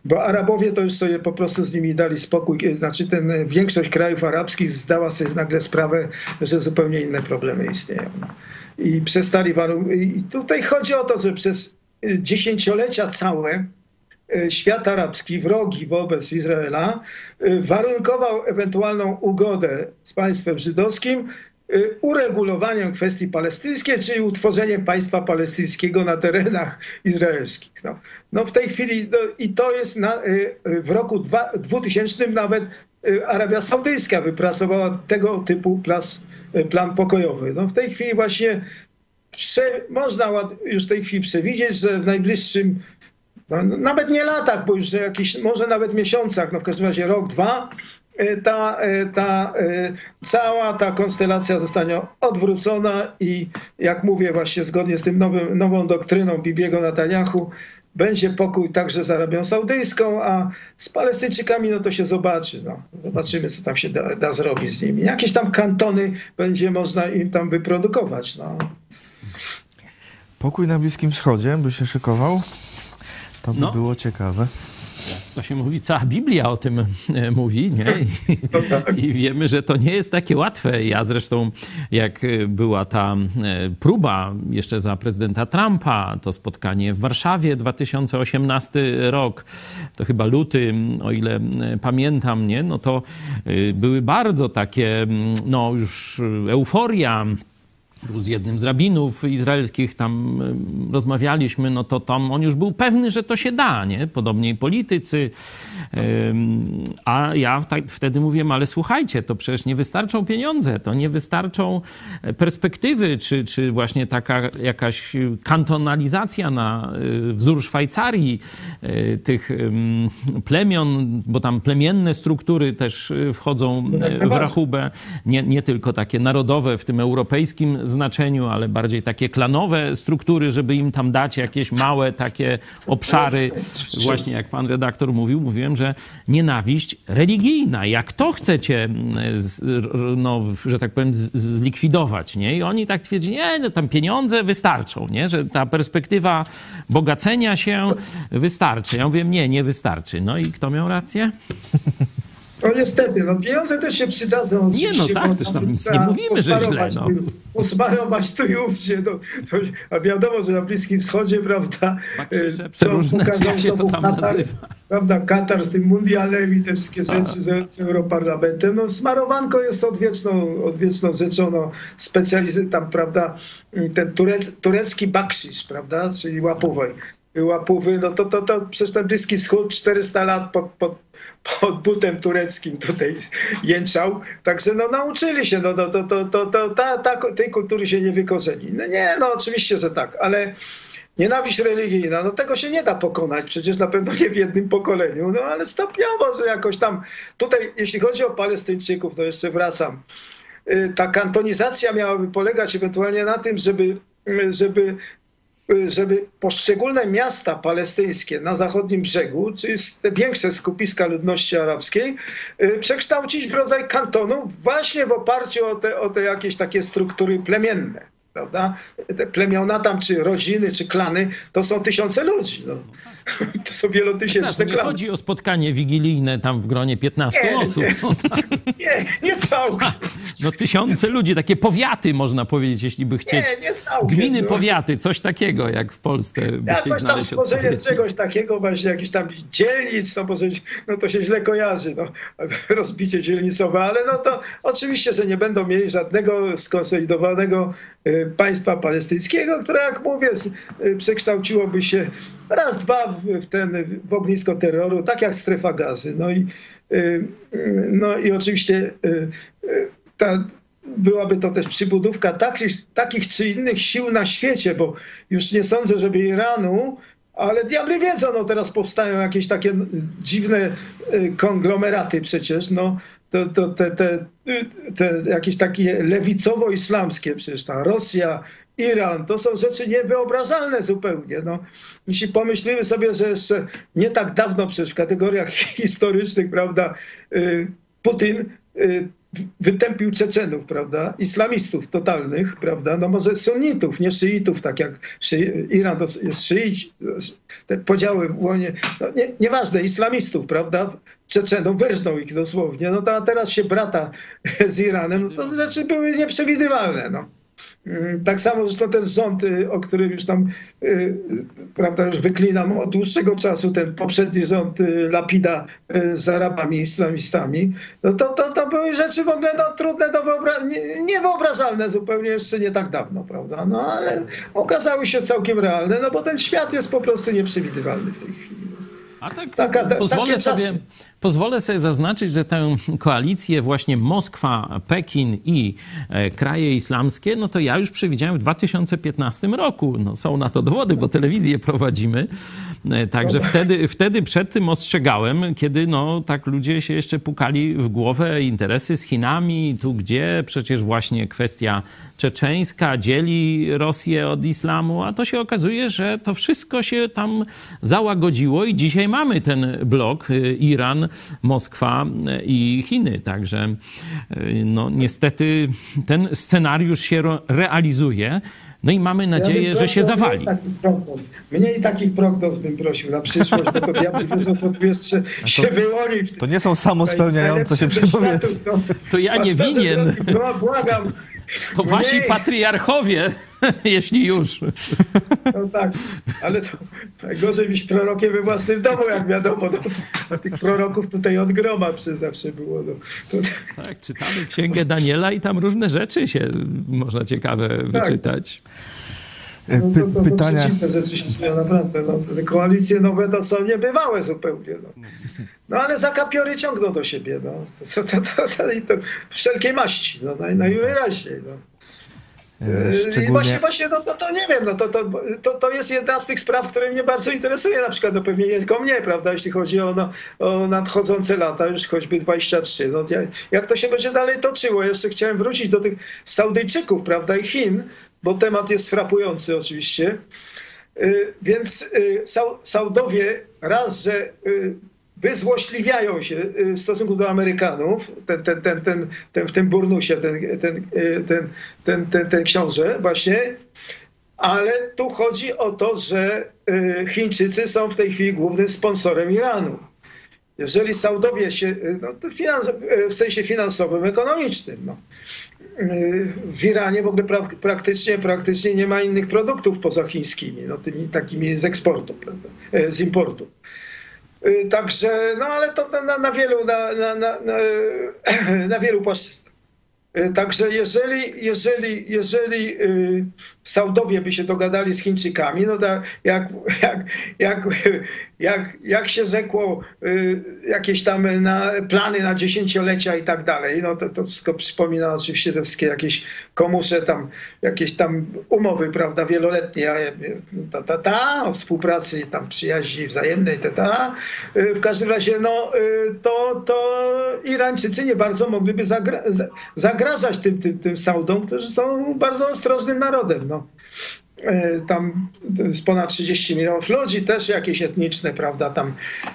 Bo Arabowie to już sobie po prostu z nimi dali spokój. Znaczy ten, większość krajów arabskich zdała sobie nagle sprawę, że zupełnie inne problemy istnieją. I przestali warunkować. I tutaj chodzi o to, że przez dziesięciolecia całe e, świat arabski, wrogi wobec Izraela, e, warunkował ewentualną ugodę z państwem żydowskim uregulowaniem kwestii palestyńskiej, czyli utworzeniem państwa palestyńskiego na terenach izraelskich. No, no w tej chwili, no, i to jest na, y, y, w roku dwa, 2000 nawet Arabia Saudyjska wypracowała tego typu plas, plan pokojowy. No w tej chwili właśnie prze, można już w tej chwili przewidzieć, że w najbliższym no, nawet nie latach, bo już jakiś, może nawet miesiącach, no w każdym razie rok, dwa, ta, e, ta e, cała ta konstelacja zostanie odwrócona i jak mówię właśnie zgodnie z tym nowym, nową doktryną Bibiego Netanyahu, będzie pokój także z Arabią Saudyjską, a z Palestyńczykami no to się zobaczy. No. Zobaczymy, co tam się da, da zrobić z nimi. Jakieś tam kantony będzie można im tam wyprodukować. No. Pokój na Bliskim Wschodzie by się szykował. To by no. było ciekawe. To się mówi, cała Biblia o tym e, mówi, nie? I, No tak. I wiemy, że to nie jest takie łatwe. Ja zresztą, jak była ta e, próba jeszcze za prezydenta Trumpa, to spotkanie w Warszawie 2018 rok, to chyba luty, o ile e, pamiętam, nie? No to były bardzo takie, no już euforia był z jednym z rabinów izraelskich, tam rozmawialiśmy, no to tam on już był pewny, że to się da, nie? Podobnie i politycy. A ja tak, wtedy mówiłem, ale słuchajcie, to przecież nie wystarczą pieniądze, to nie wystarczą e, perspektywy, czy, czy właśnie taka jakaś kantonalizacja na e, wzór Szwajcarii e, tych em, plemion, bo tam plemienne struktury też wchodzą e, w rachubę, nie, nie tylko takie narodowe w tym europejskim znaczeniu, ale bardziej takie klanowe struktury, żeby im tam dać jakieś małe takie obszary. Właśnie jak pan redaktor mówił, mówiłem, że nienawiść religijna. Jak to chcecie, mm, no, że tak powiem, zlikwidować, nie? I oni tak twierdzą, nie, no, tam pieniądze wystarczą, nie? Że ta perspektywa bogacenia się wystarczy. Ja mówię, nie, nie wystarczy. No i kto miał rację? No niestety, no pieniądze też się przydadzą. Nie, no tak, też tam nic nie mówimy, że źle, usmarować no. tu- Usmarować tu i ówdzie. No, to, a wiadomo, że na Bliskim Wschodzie, prawda, Patrzysz, e, czy pokazał się to znowu tam Katar, nazywa. prawda, Katar z tym mundialem i te wszystkie rzeczy z, z Europarlamentem. No smarowanko jest odwieczną, odwieczną rzeczą, no specjalizy tam, prawda, ten turec, turecki bakszisz, prawda, czyli łapówoj. Łapówy, no to, to, to przecież ten Bliski Wschód 400 lat pod, pod, pod butem tureckim tutaj jęczał, także no nauczyli się, no, no to, to, to, to ta, ta, tej kultury się nie wykorzeni. No nie, no oczywiście, że tak, ale nienawiść religijna, no tego się nie da pokonać, przecież na pewno nie w jednym pokoleniu, no ale stopniowo, że jakoś tam, tutaj jeśli chodzi o Palestyńczyków, to jeszcze wracam, Y, ta kantonizacja miałaby polegać ewentualnie na tym, żeby, y, żeby, żeby poszczególne miasta palestyńskie na zachodnim brzegu, czyli te większe skupiska ludności arabskiej, y, przekształcić w rodzaj kantonu właśnie w oparciu o te, o te jakieś takie struktury plemienne. Prawda? Te plemiona tam, czy rodziny, czy klany, to są tysiące ludzi. No. To są Tak, wielotysięczne nie klany. chodzi o spotkanie wigilijne tam w gronie 15 Nie, osób. nie. No, tak. Nie, nie całkiem. no tysiące ludzi, takie powiaty można powiedzieć, jeśli by chcieć. Nie, nie całkiem. Gminy, no. powiaty, coś takiego jak w Polsce. By Jakoś tam stworzenie czegoś takiego, właśnie jakichś tam dzielnic, no, może, no to się źle kojarzy, no, rozbicie dzielnicowe, ale no to oczywiście, że nie będą mieli żadnego skonsolidowanego y, państwa palestyńskiego, które jak mówię, y, przekształciłoby się raz, dwa w, ten, w ognisko terroru, tak jak strefa gazy. No i, y, y, no i oczywiście ta, byłaby to też przybudówka takich, takich czy innych sił na świecie, bo już nie sądzę, żeby Iranu, ale diabli wiedzą, no teraz powstają jakieś takie dziwne y, konglomeraty przecież, no to, to te, te, y, te jakieś takie lewicowo-islamskie przecież ta Rosja, Iran, to są rzeczy niewyobrażalne zupełnie. No. Jeśli pomyślimy sobie, że jeszcze nie tak dawno przecież w kategoriach historycznych, prawda, y, Putin wytępił Czeczenów, prawda, islamistów totalnych, prawda, no może sunnitów, nie szyitów, tak jak szy, Iran to jest szyici, te podziały w łonie, no nie, nieważne, islamistów, prawda, Czeczenów, wyrżnął ich dosłownie, no to a teraz się brata z Iranem, no to rzeczy były nieprzewidywalne, no. Mm, Tak samo zresztą ten rząd, y, o którym już tam, y, prawda, już wyklinam od dłuższego czasu, ten poprzedni rząd y, Lapida z Arabami, islamistami, no to, to, to były rzeczy w ogóle no, trudne do wyobrażenia, nie, niewyobrażalne zupełnie jeszcze nie tak dawno, prawda, no ale okazały się całkiem realne, no bo ten świat jest po prostu nieprzewidywalny w tej chwili. A tak Taka- pozwolę, takie sobie, czasy. Pozwolę sobie zaznaczyć, że tę koalicję właśnie Moskwa, Pekin i e, kraje islamskie, no to ja już przewidziałem w 2015 roku. No, są na to dowody, bo telewizję prowadzimy. E, Także wtedy, wtedy przed tym ostrzegałem, kiedy no, tak ludzie się jeszcze pukali w głowę, interesy z Chinami, tu gdzie przecież właśnie kwestia czeczeńska dzieli Rosję od islamu, a to się okazuje, że to wszystko się tam załagodziło i dzisiaj mamy ten blok y, Iran, Moskwa i Chiny. Także y, no, niestety ten scenariusz się realizuje. No i mamy nadzieję, ja że się zawali. Mniej takich, prognoz. mniej takich prognoz bym prosił na przyszłość, bo to diabły wiedzą, co tu jeszcze to, się wyłoni. To nie są samo spełniające się przypowiedzi. To ja nie winien. No, błagam. To wasi mniej. patriarchowie, jeśli już. No tak, ale to gorzej być prorokiem we własnym domu, jak wiadomo. No, no tych proroków tutaj od groma przez zawsze było. No. To... Tak, czytamy księgę Daniela i tam różne rzeczy się można ciekawe tak. Wyczytać. No, to, to, to Pytania... przeciwne rzeczy się dzieją, naprawdę. No, koalicje nowe to są niebywałe zupełnie. No, no ale zakapiory ciągną do siebie. No. To, to, to, to, to wszelkiej maści, no, naj, najwyraźniej. No. E, Szczególnie... I właśnie, właśnie no, to, to nie wiem, no, to, to, to, to jest jedna z tych spraw, które mnie bardzo interesuje, na przykład no, pewnie nie tylko mnie, prawda, jeśli chodzi o, no, o nadchodzące lata, już choćby 23. No, jak to się będzie dalej toczyło? Jeszcze chciałem wrócić do tych Saudyjczyków, prawda, i Chin, bo temat jest frapujący oczywiście. Y, więc y, Saudowie raz, że y, wyzłośliwiają się w stosunku do Amerykanów, ten, ten, ten, ten, ten w tym burnusie, ten, ten, ten, ten, ten, ten książę właśnie, ale tu chodzi o to, że Chińczycy są w tej chwili głównym sponsorem Iranu. Jeżeli Saudowie się, no, finans, w sensie finansowym, ekonomicznym, no, w Iranie w ogóle pra praktycznie, praktycznie nie ma innych produktów poza chińskimi, no tymi takimi z eksportu, prawda? Z importu. Także, no ale to na, na wielu, na, na, na, na wielu płaszczyznach. Także jeżeli, jeżeli, jeżeli Saudowie by się dogadali z Chińczykami, no jak, jak, jak, jak, jak się rzekło, y, jakieś tam na, plany na dziesięciolecia i tak dalej, no to, to wszystko przypomina oczywiście te wszystkie jakieś komusze tam, jakieś tam umowy, prawda, wieloletnie, ta, ta, ta, o współpracy, tam przyjaźni wzajemnej, ta, ta. Y, w każdym razie, no y, to, to Irańczycy nie bardzo mogliby zagra zagrażać tym, tym, tym Saudom, którzy są bardzo ostrożnym narodem, no. E, tam jest ponad 30 milionów ludzi, też jakieś etniczne, prawda, tam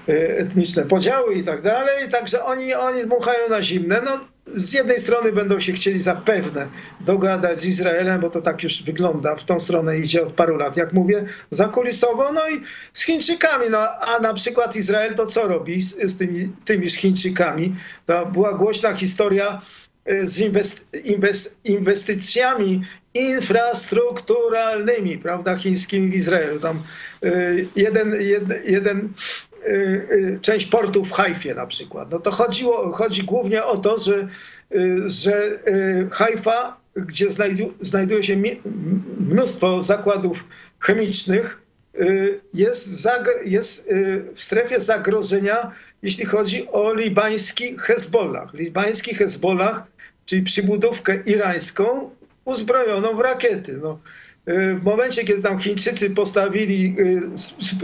e, etniczne podziały i tak dalej, także oni, oni dmuchają na zimne. No, z jednej strony będą się chcieli zapewne dogadać z Izraelem, bo to tak już wygląda, w tą stronę idzie od paru lat, jak mówię, zakulisowo, no i z Chińczykami, no a na przykład Izrael to co robi z, z tymi, tymi Chińczykami? To była głośna historia e, z inwest, inwest, inwestycjami infrastrukturalnymi, prawda, chińskimi w Izraelu. Tam y, jeden, jeden, jeden y, y, część portu w Hajfie na przykład. No to chodziło, chodzi głównie o to, że, że Hajfa, gdzie znajduje się mnóstwo zakładów chemicznych, jest, jest w strefie zagrożenia, jeśli chodzi o libański Hezbollah. Libański Hezbollah, czyli przybudówkę irańską, uzbrojoną w rakiety. No. Y, w momencie, kiedy tam Chińczycy postawili, y,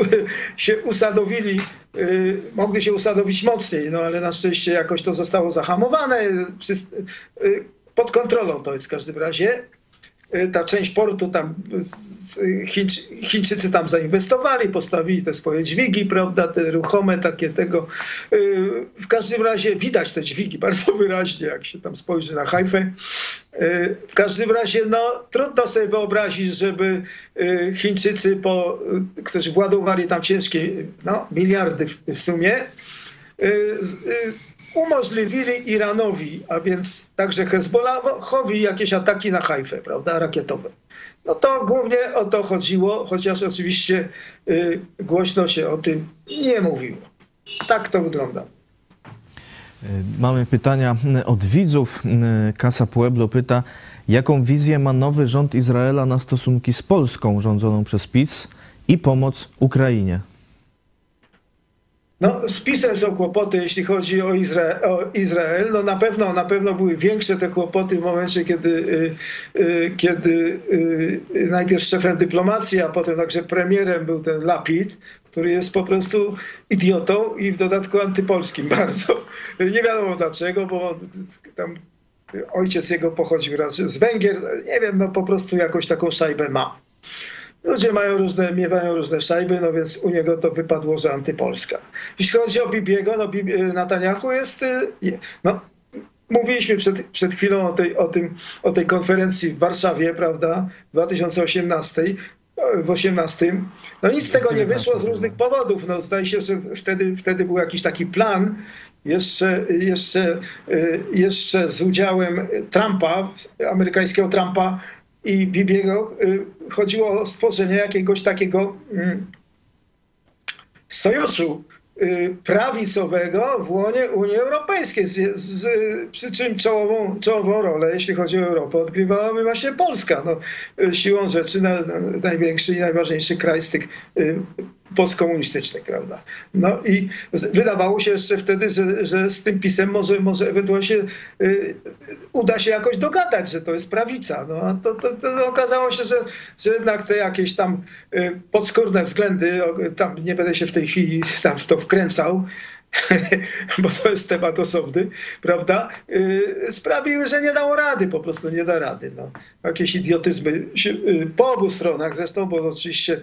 się usadowili, y, mogli się usadowić mocniej, no ale na szczęście jakoś to zostało zahamowane. Pod kontrolą to jest w każdym razie. Ta część portu tam Chińczycy tam zainwestowali, postawili te swoje dźwigi, prawda, te ruchome takie tego. Y, w każdym razie widać te dźwigi bardzo wyraźnie, jak się tam spojrzy na Hajfę. W każdym razie, no, trudno sobie wyobrazić, żeby Chińczycy, po, którzy władowali tam ciężkie no, miliardy w sumie, umożliwili Iranowi, a więc także Hezbollahowi jakieś ataki na Hajfę, prawda, rakietowe. No to głównie o to chodziło, chociaż oczywiście y, głośno się o tym nie mówiło. Tak to wygląda. Y, mamy pytania od widzów. Y, Casa Pueblo pyta, jaką wizję ma nowy rząd Izraela na stosunki z Polską rządzoną przez PiS i pomoc Ukrainie? No, z PiSem są kłopoty, jeśli chodzi o, Izra o, Izrael. No, na pewno, na pewno były większe te kłopoty w momencie, kiedy, y, y, kiedy y, najpierw szefem dyplomacji, a potem także premierem był ten Lapid, który jest po prostu idiotą i w dodatku antypolskim bardzo. Nie wiadomo dlaczego, bo tam ojciec jego pochodził raz z Węgier. Nie wiem, no po prostu jakąś taką szajbę ma. Ludzie mają różne, miewają różne szajby, no więc u niego to wypadło, że antypolska. Jeśli chodzi o Bibiego, no Bib Netanyahu jest, y, no mówiliśmy przed, przed chwilą o tej, o, tym, o tej konferencji w Warszawie, prawda, w 2018, w 18. No nic z tego nie wyszło z różnych powodów. No, zdaje się, że wtedy, wtedy był jakiś taki plan, jeszcze, jeszcze, y, jeszcze z udziałem Trumpa, amerykańskiego Trumpa i Bibiego, y, chodziło o stworzenie jakiegoś takiego mm, sojuszu y, prawicowego w łonie Unii Europejskiej, z, z, przy czym czołową, czołową rolę, jeśli chodzi o Europę, odgrywałaby właśnie Polska. No, siłą rzeczy na, na największy i najważniejszy kraj z tych postkomunistycznych, prawda? No i wydawało się jeszcze wtedy, że, że z tym pisem może, może ewentualnie się, y, uda się jakoś dogadać, że to jest prawica. No a to, to, to okazało się, że, że jednak te jakieś tam y, podskórne względy, tam nie będę się w tej chwili tam w to wkręcał, bo to jest temat osobny, prawda, yy, sprawiły, że nie dało rady, po prostu nie da rady. No. Jakieś idiotyzmy yy, po obu stronach zresztą, bo oczywiście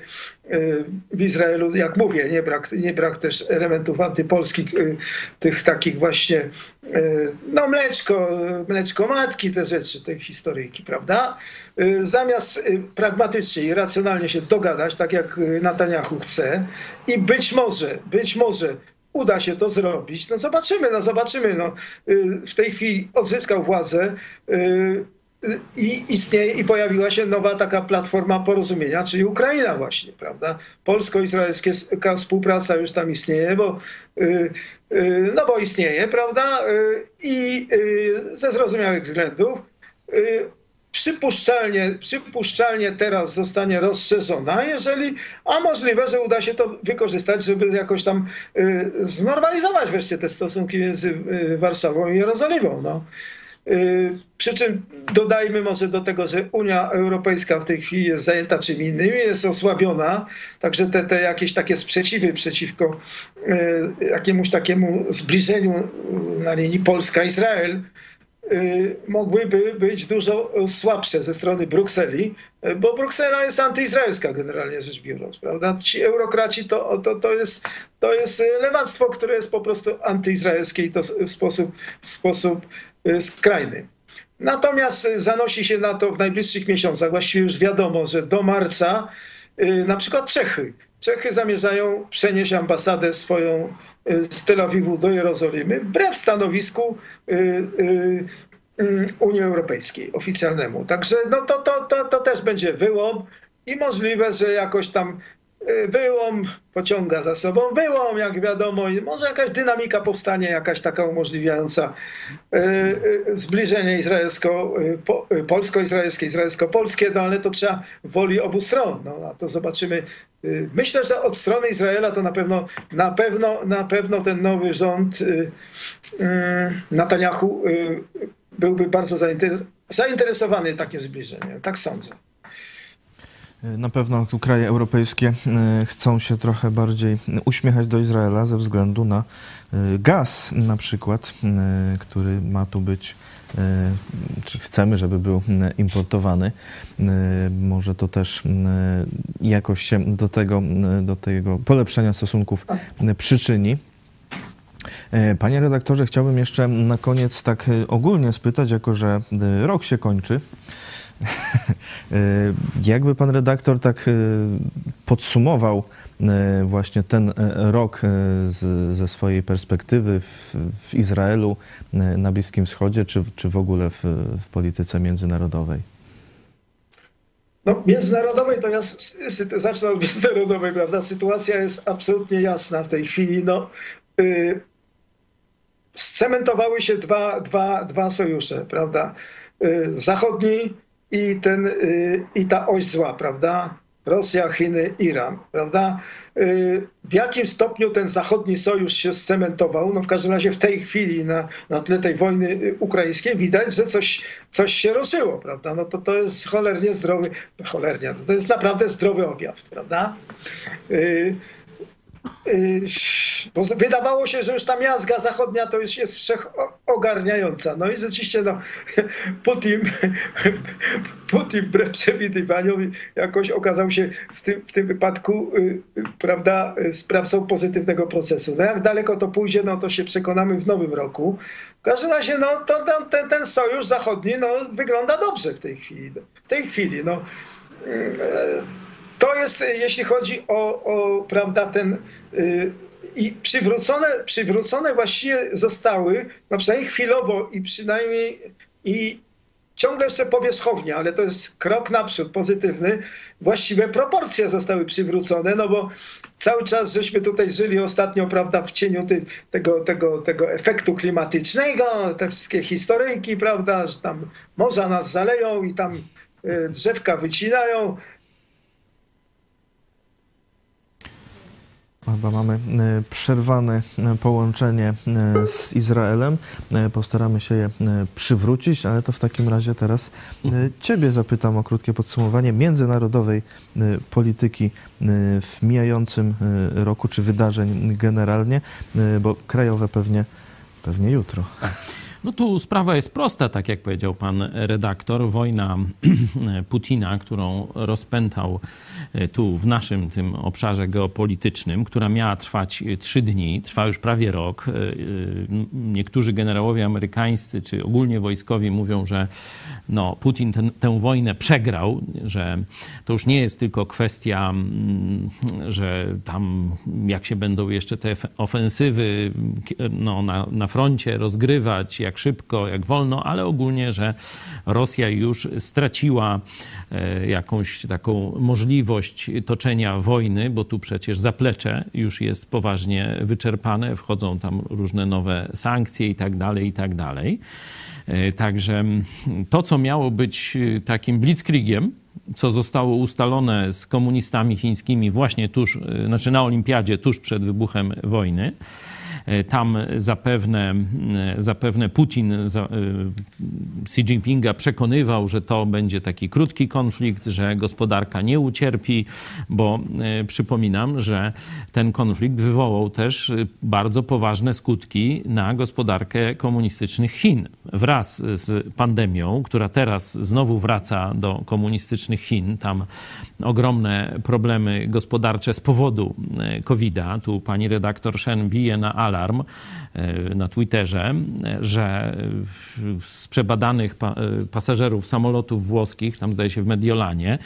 yy, w Izraelu, jak mówię, nie brak, nie brak też elementów antypolskich, yy, tych takich właśnie, yy, no mleczko, mleczko matki, te rzeczy, tej historyjki, prawda? Yy, zamiast pragmatycznie i racjonalnie się dogadać, tak jak Netanyahu chce i być może, być może uda się to zrobić. No zobaczymy, no zobaczymy. No, y, w tej chwili odzyskał władzę y, i istnieje i pojawiła się nowa taka platforma porozumienia, czyli Ukraina właśnie, prawda? Polsko-izraelska współpraca już tam istnieje, bo, y, no bo istnieje, prawda? I ze zrozumiałych względów przypuszczalnie, przypuszczalnie teraz zostanie rozszerzona, jeżeli, a możliwe, że uda się to wykorzystać, żeby jakoś tam y, znormalizować wreszcie te stosunki między y, Warszawą i Jerozolimą. No. Y, przy czym dodajmy może do tego, że Unia Europejska w tej chwili jest zajęta czym innym, jest osłabiona, także te, te jakieś takie sprzeciwy przeciwko y, jakiemuś takiemu zbliżeniu na linii Polska-Izrael Y, mogłyby być dużo słabsze ze strony Brukseli, y, bo Bruksela jest antyizraelska generalnie rzecz biorąc, prawda? Ci eurokraci to, to, to, jest, to jest lewactwo, które jest po prostu antyizraelskie i to w sposób, w sposób y, skrajny. Natomiast zanosi się na to w najbliższych miesiącach, właściwie już wiadomo, że do marca na przykład Czechy. Czechy zamierzają przenieść ambasadę swoją z Tel Awiwu do Jerozolimy, wbrew stanowisku y, y, y, Unii Europejskiej oficjalnemu. Także no to, to, to, to też będzie wyłom i możliwe, że jakoś tam wyłom pociąga za sobą wyłom, jak wiadomo, i może jakaś dynamika powstanie, jakaś taka umożliwiająca zbliżenie izraelsko, polsko-izraelskie, izraelsko-polskie, no ale to trzeba woli obu stron. No, a to zobaczymy Y, myślę, że od strony Izraela to na pewno, na pewno, na pewno ten nowy rząd y, y, Netanyahu byłby bardzo zainteresowany takim zbliżeniem. Tak sądzę. Na pewno tu kraje europejskie chcą się trochę bardziej uśmiechać do Izraela ze względu na gaz na przykład, który ma tu być E, czy chcemy, żeby był importowany. E, może to też jakoś się do tego, do tego polepszenia stosunków przyczyni. E, panie redaktorze, chciałbym jeszcze na koniec tak ogólnie spytać, jako że rok się kończy. Jakby pan redaktor tak podsumował E, właśnie ten e, rok e, z, ze swojej perspektywy w, w, Izraelu, na Bliskim Wschodzie, czy, czy w ogóle w, w polityce międzynarodowej? No, międzynarodowej to ja zacznę od międzynarodowej, prawda? Sytuacja jest absolutnie jasna w tej chwili. No, yy, scementowały się dwa, dwa, dwa sojusze, prawda? Yy, zachodni i, ten, yy, i ta oś zła, prawda? Rosja, Chiny, Iran, prawda? Y, w jakim stopniu ten zachodni sojusz się scementował? No w każdym razie w tej chwili na, na tle tej wojny y, ukraińskiej widać, że coś, coś się ruszyło, prawda? No to, to jest cholernie zdrowy, cholernie, to jest naprawdę zdrowy objaw, prawda? Yy, Bo wydawało się, że już ta miazga zachodnia to już jest wszechogarniająca. No i rzeczywiście no, Putin, Putin wbrew przewidywaniom jakoś okazał się w tym, w tym wypadku y, y, prawda, sprawcą pozytywnego procesu. No jak daleko to pójdzie, no to się przekonamy w nowym roku. W każdym razie no, to, ten, ten sojusz zachodni no, wygląda dobrze w tej chwili. W tej chwili no, y, to jest, jeśli chodzi o, o prawda, ten i przywrócone, przywrócone właściwie zostały, no przynajmniej chwilowo i przynajmniej i ciągle jeszcze powierzchownie, ale to jest krok naprzód, pozytywny. Właściwe proporcje zostały przywrócone, no bo cały czas żeśmy tutaj żyli ostatnio, prawda, w cieniu ty, tego, tego, tego efektu klimatycznego, te wszystkie historyjki, prawda, że tam morza nas zaleją i tam y, drzewka wycinają. Chyba mamy e, przerwane e, połączenie e, z Izraelem. Postaramy się je przywrócić, ale to w takim razie teraz Ciebie zapytam o krótkie podsumowanie międzynarodowej polityki w mijającym roku, czy wydarzeń generalnie, bo krajowe pewnie, pewnie jutro. No tu sprawa jest prosta, tak jak powiedział pan redaktor. Wojna Putina, którą rozpętał e, tu w naszym tym obszarze geopolitycznym, która miała trwać trzy dni, trwa już prawie rok. E, e, niektórzy generałowie amerykańscy czy ogólnie wojskowi mówią, że no, Putin ten, tę wojnę przegrał, że to już nie jest tylko kwestia, mm, że tam jak się będą jeszcze te ofensywy no, na, na froncie rozgrywać, jak szybko, jak wolno, ale ogólnie, że Rosja już straciła e, jakąś taką możliwość toczenia wojny, bo tu przecież zaplecze już jest poważnie wyczerpane, wchodzą tam różne nowe sankcje i tak dalej, i tak dalej. E, także to, co miało być e, takim blitzkriegiem, co zostało ustalone z komunistami chińskimi właśnie tuż, znaczy na olimpiadzie tuż przed wybuchem wojny, tam zapewne, e, zapewne Putin e, Xi Jinpinga przekonywał, że to będzie taki krótki konflikt, że gospodarka nie ucierpi, bo przypominam, że ten konflikt wywołał też bardzo poważne skutki na gospodarkę komunistycznych Chin. Wraz z pandemią, która teraz znowu wraca do komunistycznych Chin, tam ogromne problemy gospodarcze z powodu COVID-a. Tu pani redaktor Shen bije na alarm alarm e, na Twitterze, że z przebadanych e, pasażerów samolotów włoskich, tam zdaje się w Mediolanie,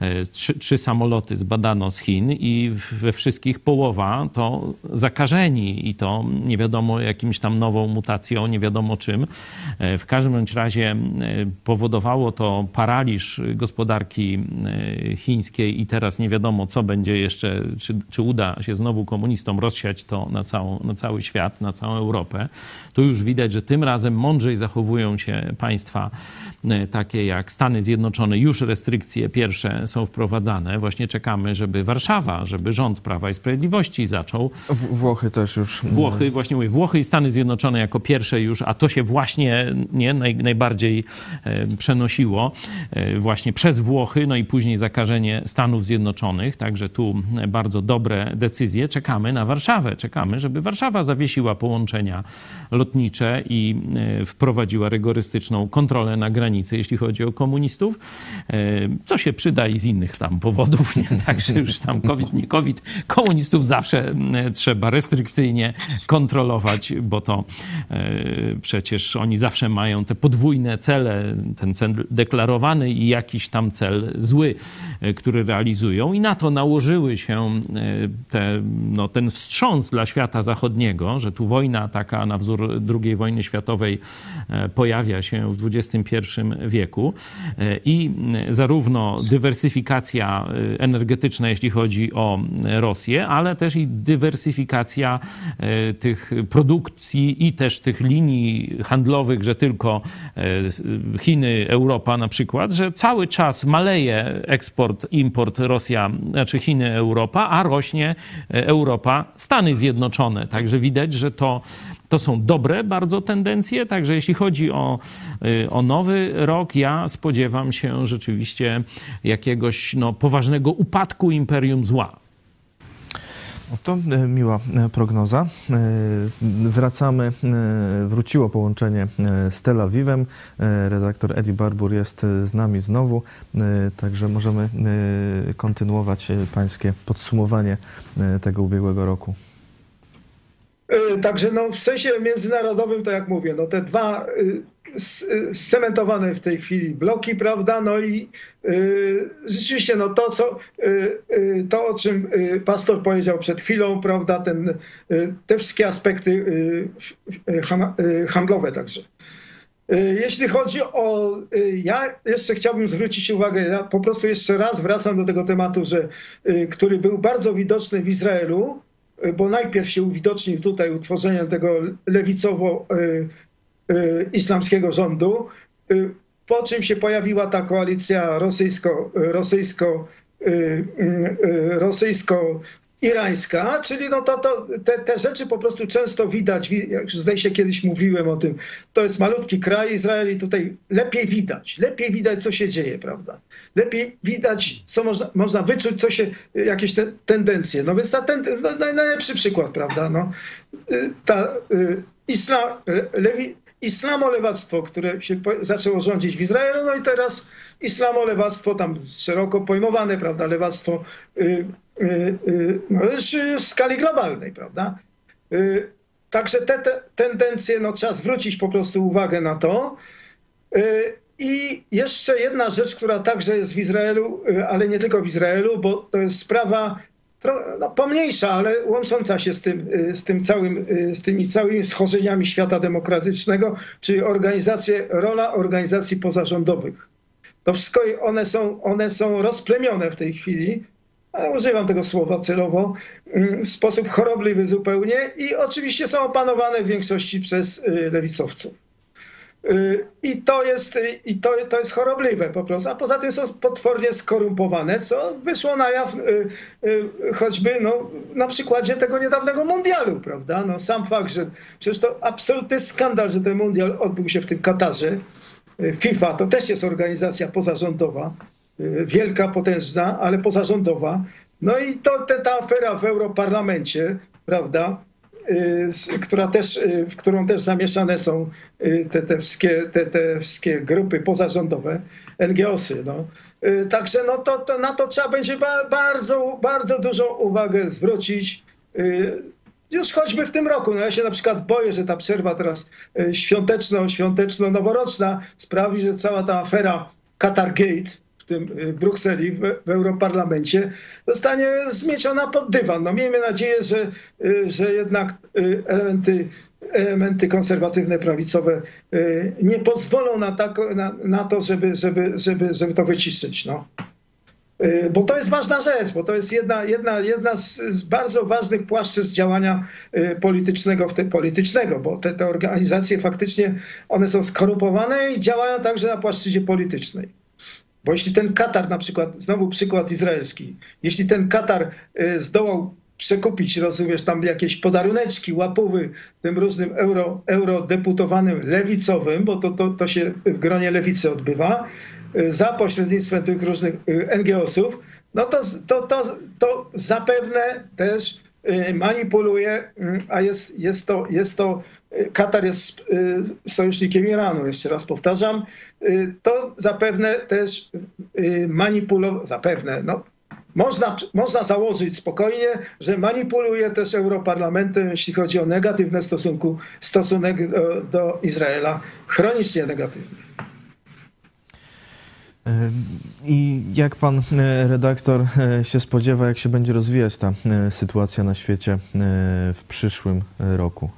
e, trzy, trzy samoloty zbadano z Chin i we wszystkich połowa to zakażeni i to nie wiadomo jakimś tam nową mutacją, nie wiadomo czym. W każdym razie powodowało to paraliż gospodarki chińskiej i teraz nie wiadomo, co będzie jeszcze, czy, czy uda się znowu komunistom rozsiać to na, całą, na cały świat, na całą Europę, to już widać, że tym razem mądrzej zachowują się państwa e, takie jak Stany Zjednoczone. Już restrykcje pierwsze są wprowadzane. Właśnie czekamy, żeby Warszawa, żeby rząd Prawa i Sprawiedliwości zaczął. W Włochy też już. Włochy, właśnie mówię, Włochy i Stany Zjednoczone jako pierwsze już, a to się właśnie nie, naj, najbardziej e, przenosiło e, właśnie przez Włochy, no i później zakażenie Stanów Zjednoczonych. Także tu bardzo dobre decyzje. Czekamy na Warszawę. Czekamy, żeby Warszawa zawiesiła połączenia lotnicze i e, wprowadziła rygorystyczną kontrolę na granicy, jeśli chodzi o komunistów, e, co się przyda i z innych tam powodów, nie? Także już tam COVID, nie COVID, komunistów zawsze trzeba restrykcyjnie kontrolować, bo to e, przecież oni zawsze mają te podwójne cele, ten cel deklarowany i jakiś tam cel zły, który realizują. I na to nałożyły się te, no, ten wstrząs dla świata zachodniego, że tu wojna taka na wzór II wojny światowej e, pojawia się w XXI wieku e, i zarówno dywersyfikacja e, energetyczna, jeśli chodzi o Rosję, ale też i dywersyfikacja tych produkcji i też tych linii handlowych, że tylko Chiny, Europa na przykład, że cały czas maleje eksport, import Rosja, znaczy Chiny, Europa, a rośnie Europa, Stany Zjednoczone. Także widać, że to, to są dobre bardzo tendencje. Także jeśli chodzi o, y, o nowy rok, ja spodziewam się rzeczywiście jakiegoś no, poważnego upadku imperium zła. Oto e, miła e, prognoza. Wracamy, wróciło połączenie z Tel Awiwem. Redaktor Edi Barbur jest z nami znowu, także możemy kontynuować pańskie podsumowanie tego ubiegłego roku. Także no, w sensie międzynarodowym, to jak mówię, no te dwa scementowane w tej chwili bloki, prawda? No i y, rzeczywiście no to, co, y, y, to, o czym y, pastor powiedział przed chwilą, prawda? Ten, y, te wszystkie aspekty y, handlowe także. Jeśli chodzi o. Ja jeszcze chciałbym zwrócić uwagę, ja po prostu jeszcze raz wracam do tego tematu, że, który był bardzo widoczny w Izraelu, bo najpierw się uwidocznił tutaj utworzeniem tego lewicowo Y, islamskiego rządu, po czym się pojawiła ta koalicja rosyjsko, rosyjsko, y, rosyjsko irańska, czyli no to, to te, te, rzeczy po prostu często widać, jak zdaje się kiedyś mówiłem o tym, to jest malutki kraj Izrael i tutaj lepiej widać, lepiej widać co się dzieje, prawda? Lepiej widać, co można, można wyczuć, co się, jakieś te, tendencje. No więc ta ten, no, najlepszy przykład, prawda? No, ta y, islam, lewi, islamolewactwo, które się zaczęło rządzić w Izraelu, no i teraz islamolewactwo tam szeroko pojmowane, prawda, lewactwo y, y, y, no, w skali globalnej, prawda. Także te, te, tendencje, no trzeba zwrócić po prostu uwagę na to. I jeszcze jedna rzecz, która także jest w Izraelu, ale nie tylko w Izraelu, bo to jest sprawa no, pomniejsza, ale łącząca się z, tym, y, z, tym całym, y, z tymi całymi schorzeniami świata demokratycznego, czyli organizacje, rola organizacji pozarządowych. To wszystko one są, one są rozplemione w tej chwili, ale używam tego słowa celowo, mm, w sposób chorobliwy zupełnie i oczywiście są opanowane w większości przez y, lewicowców. I to jest, i to, to jest chorobliwe po prostu. A poza tym są potwornie skorumpowane, co wyszło na jaw y, y, choćby no, na przykładzie tego niedawnego mundialu, prawda? No, sam fakt, że przecież to absolutny skandal, że ten mundial odbył się w tym Katarze. Y, FIFA to też jest organizacja pozarządowa, wielka, potężna, ale pozarządowa. No i to te, ta afera w Europarlamencie, prawda? Która też, y, w którą też zamieszane są y, te, te, wszystkie, te, te wszystkie grupy pozarządowe, NGOsy. No. Y, także no to, to na to trzeba będzie bardzo, bardzo dużą uwagę zwrócić. Już choćby w tym roku. No ja się na przykład boję, że ta przerwa teraz świąteczno, świąteczno-noworoczna sprawi, że cała ta afera Qatargate, tym y, Brukseli, w, w Europarlamencie, zostanie zmieciona pod dywan. No miejmy nadzieję, że, y, że jednak y, elementy, elementy konserwatywne, prawicowe nie pozwolą na, tak, na, na to, żeby, żeby, żeby, żeby to wyciszyć. No. Bo to jest ważna rzecz, bo to jest jedna, jedna, jedna z, bardzo ważnych płaszczyzn działania politycznego, w te, politycznego, bo te, te organizacje faktycznie one są skorupowane i działają także na płaszczyźnie politycznej. Bo jeśli ten Katar, na przykład, znowu przykład izraelski, jeśli ten Katar y, zdołał przekupić, rozumiesz, tam jakieś podaruneczki, łapówy tym różnym euro, eurodeputowanym lewicowym, bo to, to, to się w gronie lewicy odbywa, y, za pośrednictwem tych różnych y, NGO-sów, no to, to, to, to zapewne też manipuluje, a jest, jest, to, jest to Katar jest y, sojusznikiem Iranu, jeszcze raz powtarzam, y, to zapewne też y, manipuluje, zapewne, no, można, można założyć spokojnie, że manipuluje też Europarlamentem, jeśli chodzi o negatywny stosunku, stosunek do, do Izraela, chronicznie negatywny. I jak pan redaktor się spodziewa, jak się będzie rozwijać ta sytuacja na świecie w przyszłym roku?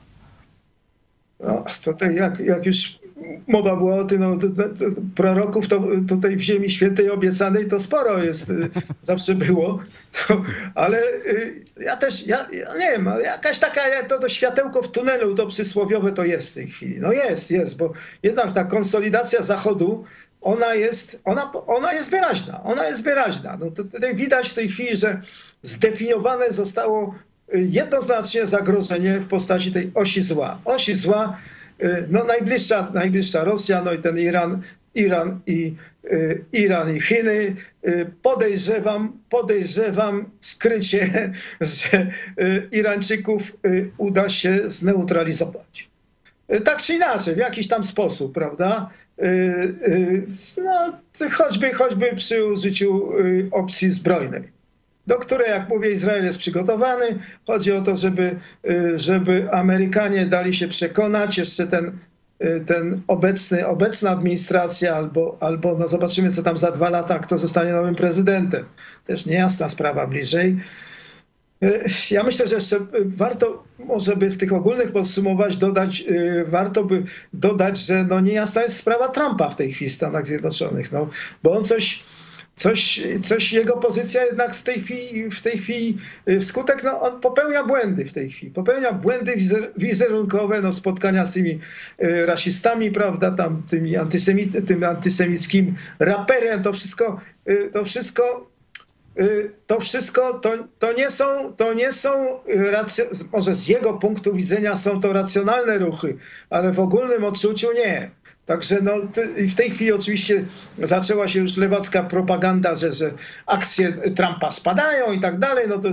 No, tutaj jak, jak już mowa była o tym, no, to, to, proroków to tutaj w Ziemi Świętej obiecanej to sporo jest, zawsze było, to, ale ja też, ja, ja, nie wiem, jakaś taka, to, to światełko w tunelu, to przysłowiowe to jest w tej chwili. No jest, jest, bo jednak ta konsolidacja Zachodu, ona jest, ona, ona jest wyraźna, ona jest wyraźna. No, tutaj widać w tej chwili, że zdefiniowane zostało jednoznacznie zagrożenie w postaci tej osi zła. Osi zła, y, no najbliższa, najbliższa Rosja, no i ten Iran, Iran i, Iran i Chiny. Podejrzewam, podejrzewam skrycie, że Irańczyków uda się zneutralizować. Tak czy inaczej, w jakiś tam sposób, prawda? No, choćby, choćby przy użyciu opcji zbrojnej do której, jak mówię, Izrael jest przygotowany. Chodzi o to, żeby, y, żeby Amerykanie dali się przekonać, jeszcze ten, y, ten obecny, obecna administracja, albo, albo no zobaczymy, co tam za dwa lata, kto zostanie nowym prezydentem. Też niejasna sprawa bliżej. Y, ja myślę, że jeszcze warto, może by w tych ogólnych podsumować, dodać, warto by dodać, że no niejasna jest sprawa Trumpa w tej chwili w Stanach Zjednoczonych, no, bo on coś coś, coś jego pozycja jednak w tej chwili, w tej chwili wskutek, no on popełnia błędy w tej chwili, popełnia błędy wizerunkowe, no spotkania z tymi rasistami, prawda, tam tymi antysemi, tym antysemickим raperem, to wszystko, to wszystko to wszystko to, to nie są, to nie są może z jego punktu widzenia są to racjonalne ruchy, ale w ogólnym odczuciu nie. Także no, w tej chwili oczywiście zaczęła się już lewacka propaganda, że, że akcje Trumpa spadają i tak dalej. No to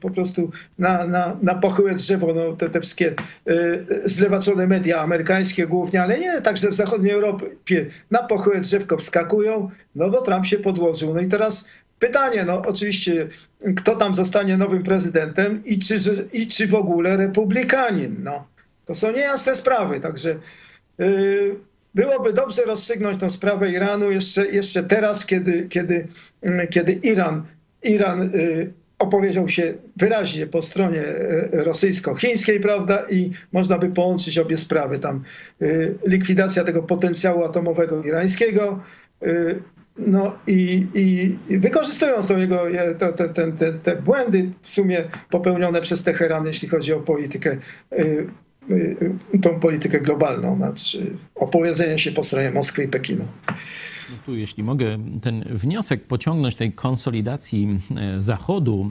po prostu na, na, na pochyłe drzewo no, te, te wszystkie y, zlewaczone media amerykańskie głównie, ale nie, także w zachodniej Europie na pochyłe drzewko wskakują, no bo Trump się podłożył. No i teraz pytanie, no oczywiście, kto tam zostanie nowym prezydentem i czy, i czy w ogóle republikanin. No, to są niejasne sprawy, także... Yy, byłoby dobrze rozstrzygnąć tę sprawę Iranu jeszcze, jeszcze teraz, kiedy, kiedy, mm, kiedy Iran, Iran y, opowiedział się wyraźnie po stronie y, rosyjsko-chińskiej, prawda, i można by połączyć obie sprawy. Tam y, likwidacja tego potencjału atomowego irańskiego, no i, i, wykorzystując to jego, te, te, te, te, błędy w sumie popełnione przez Teheran, jeśli chodzi o politykę Y, y, tą politykę globalną, znaczy opowiedzenie się po stronie Moskwy i Pekinu. No tu, jeśli mogę ten wniosek pociągnąć tej konsolidacji e, Zachodu,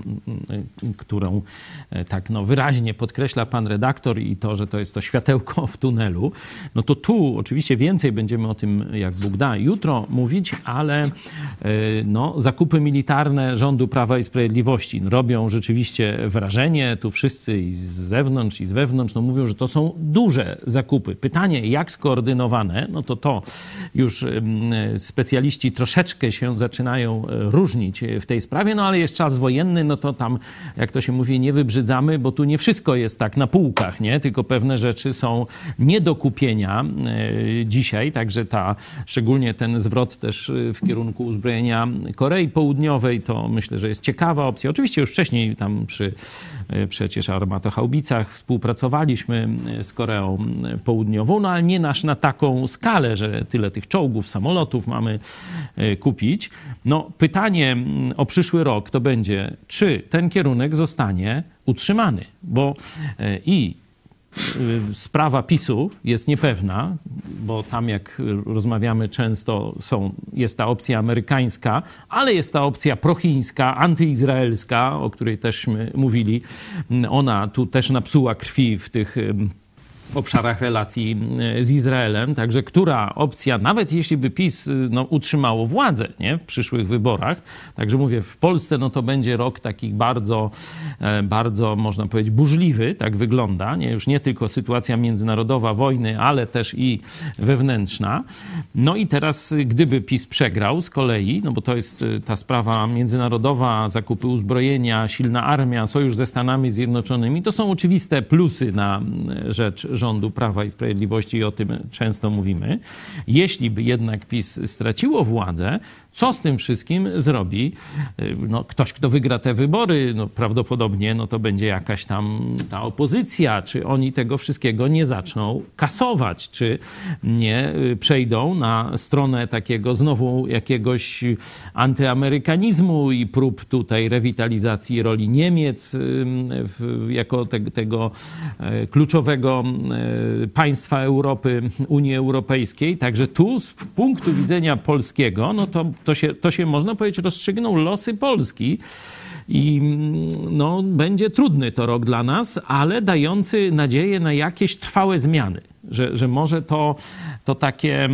e, którą e, tak no, wyraźnie podkreśla pan redaktor i to, że to jest to światełko w tunelu, no to tu oczywiście więcej będziemy o tym, jak Bóg da, jutro mówić, ale no, zakupy militarne rządu Prawa i Sprawiedliwości robią rzeczywiście wrażenie. Tu wszyscy i z zewnątrz, i z wewnątrz no, mówią, że to są duże zakupy. Pytanie, jak skoordynowane, no to to już specjaliści troszeczkę się zaczynają e, różnić w tej sprawie, no ale jest czas wojenny, no to tam, jak to się mówi, nie wybrzydzamy, bo tu nie wszystko jest tak na półkach, nie? Tylko pewne rzeczy są nie do kupienia e, dzisiaj, także ta, szczególnie ten zwrot też e, w kierunku uzbrojenia Korei Południowej, to myślę, że jest ciekawa opcja. Oczywiście już wcześniej tam przy przecież armatochaubicach współpracowaliśmy z Koreą Południową, no ale nie nasz na taką skalę, że tyle tych czołgów, samolotów mamy e, kupić. No, pytanie mm, o przyszły rok to będzie, czy ten kierunek zostanie utrzymany, bo i sprawa PiSu jest niepewna, bo tam jak rozmawiamy często są, jest ta opcja amerykańska, ale jest ta opcja prochińska, antyizraelska, o której też mówili. Ona tu też napsuła krwi w tych obszarach relacji z Izraelem. Także która opcja, nawet jeśli by PiS e, no, utrzymało władzę nie, w przyszłych wyborach, także mówię, w Polsce no, to będzie rok taki bardzo, e, bardzo, można powiedzieć, burzliwy, tak wygląda. Nie, już nie tylko sytuacja międzynarodowa, wojny, ale też i wewnętrzna. No i teraz, gdyby PiS przegrał z kolei, no bo to jest ta sprawa międzynarodowa, zakupy uzbrojenia, silna armia, sojusz ze Stanami Zjednoczonymi, to są oczywiste plusy na rzecz rządu Prawa i Sprawiedliwości i o tym często mówimy. Jeśli by jednak PiS straciło władzę, co z tym wszystkim zrobi no, ktoś, kto wygra te wybory? No, prawdopodobnie no, to będzie jakaś tam ta opozycja. Czy oni tego wszystkiego nie zaczną kasować? Czy nie y, przejdą na stronę takiego znowu jakiegoś antyamerykanizmu i prób tutaj rewitalizacji roli Niemiec w, jako te, tego e, kluczowego e, państwa Europy, Unii Europejskiej? Także tu z punktu widzenia polskiego, no to to się, to się można powiedzieć, rozstrzygną losy Polski. I no, będzie trudny to rok dla nas, ale dający nadzieję na jakieś trwałe zmiany że, że może to, to takie,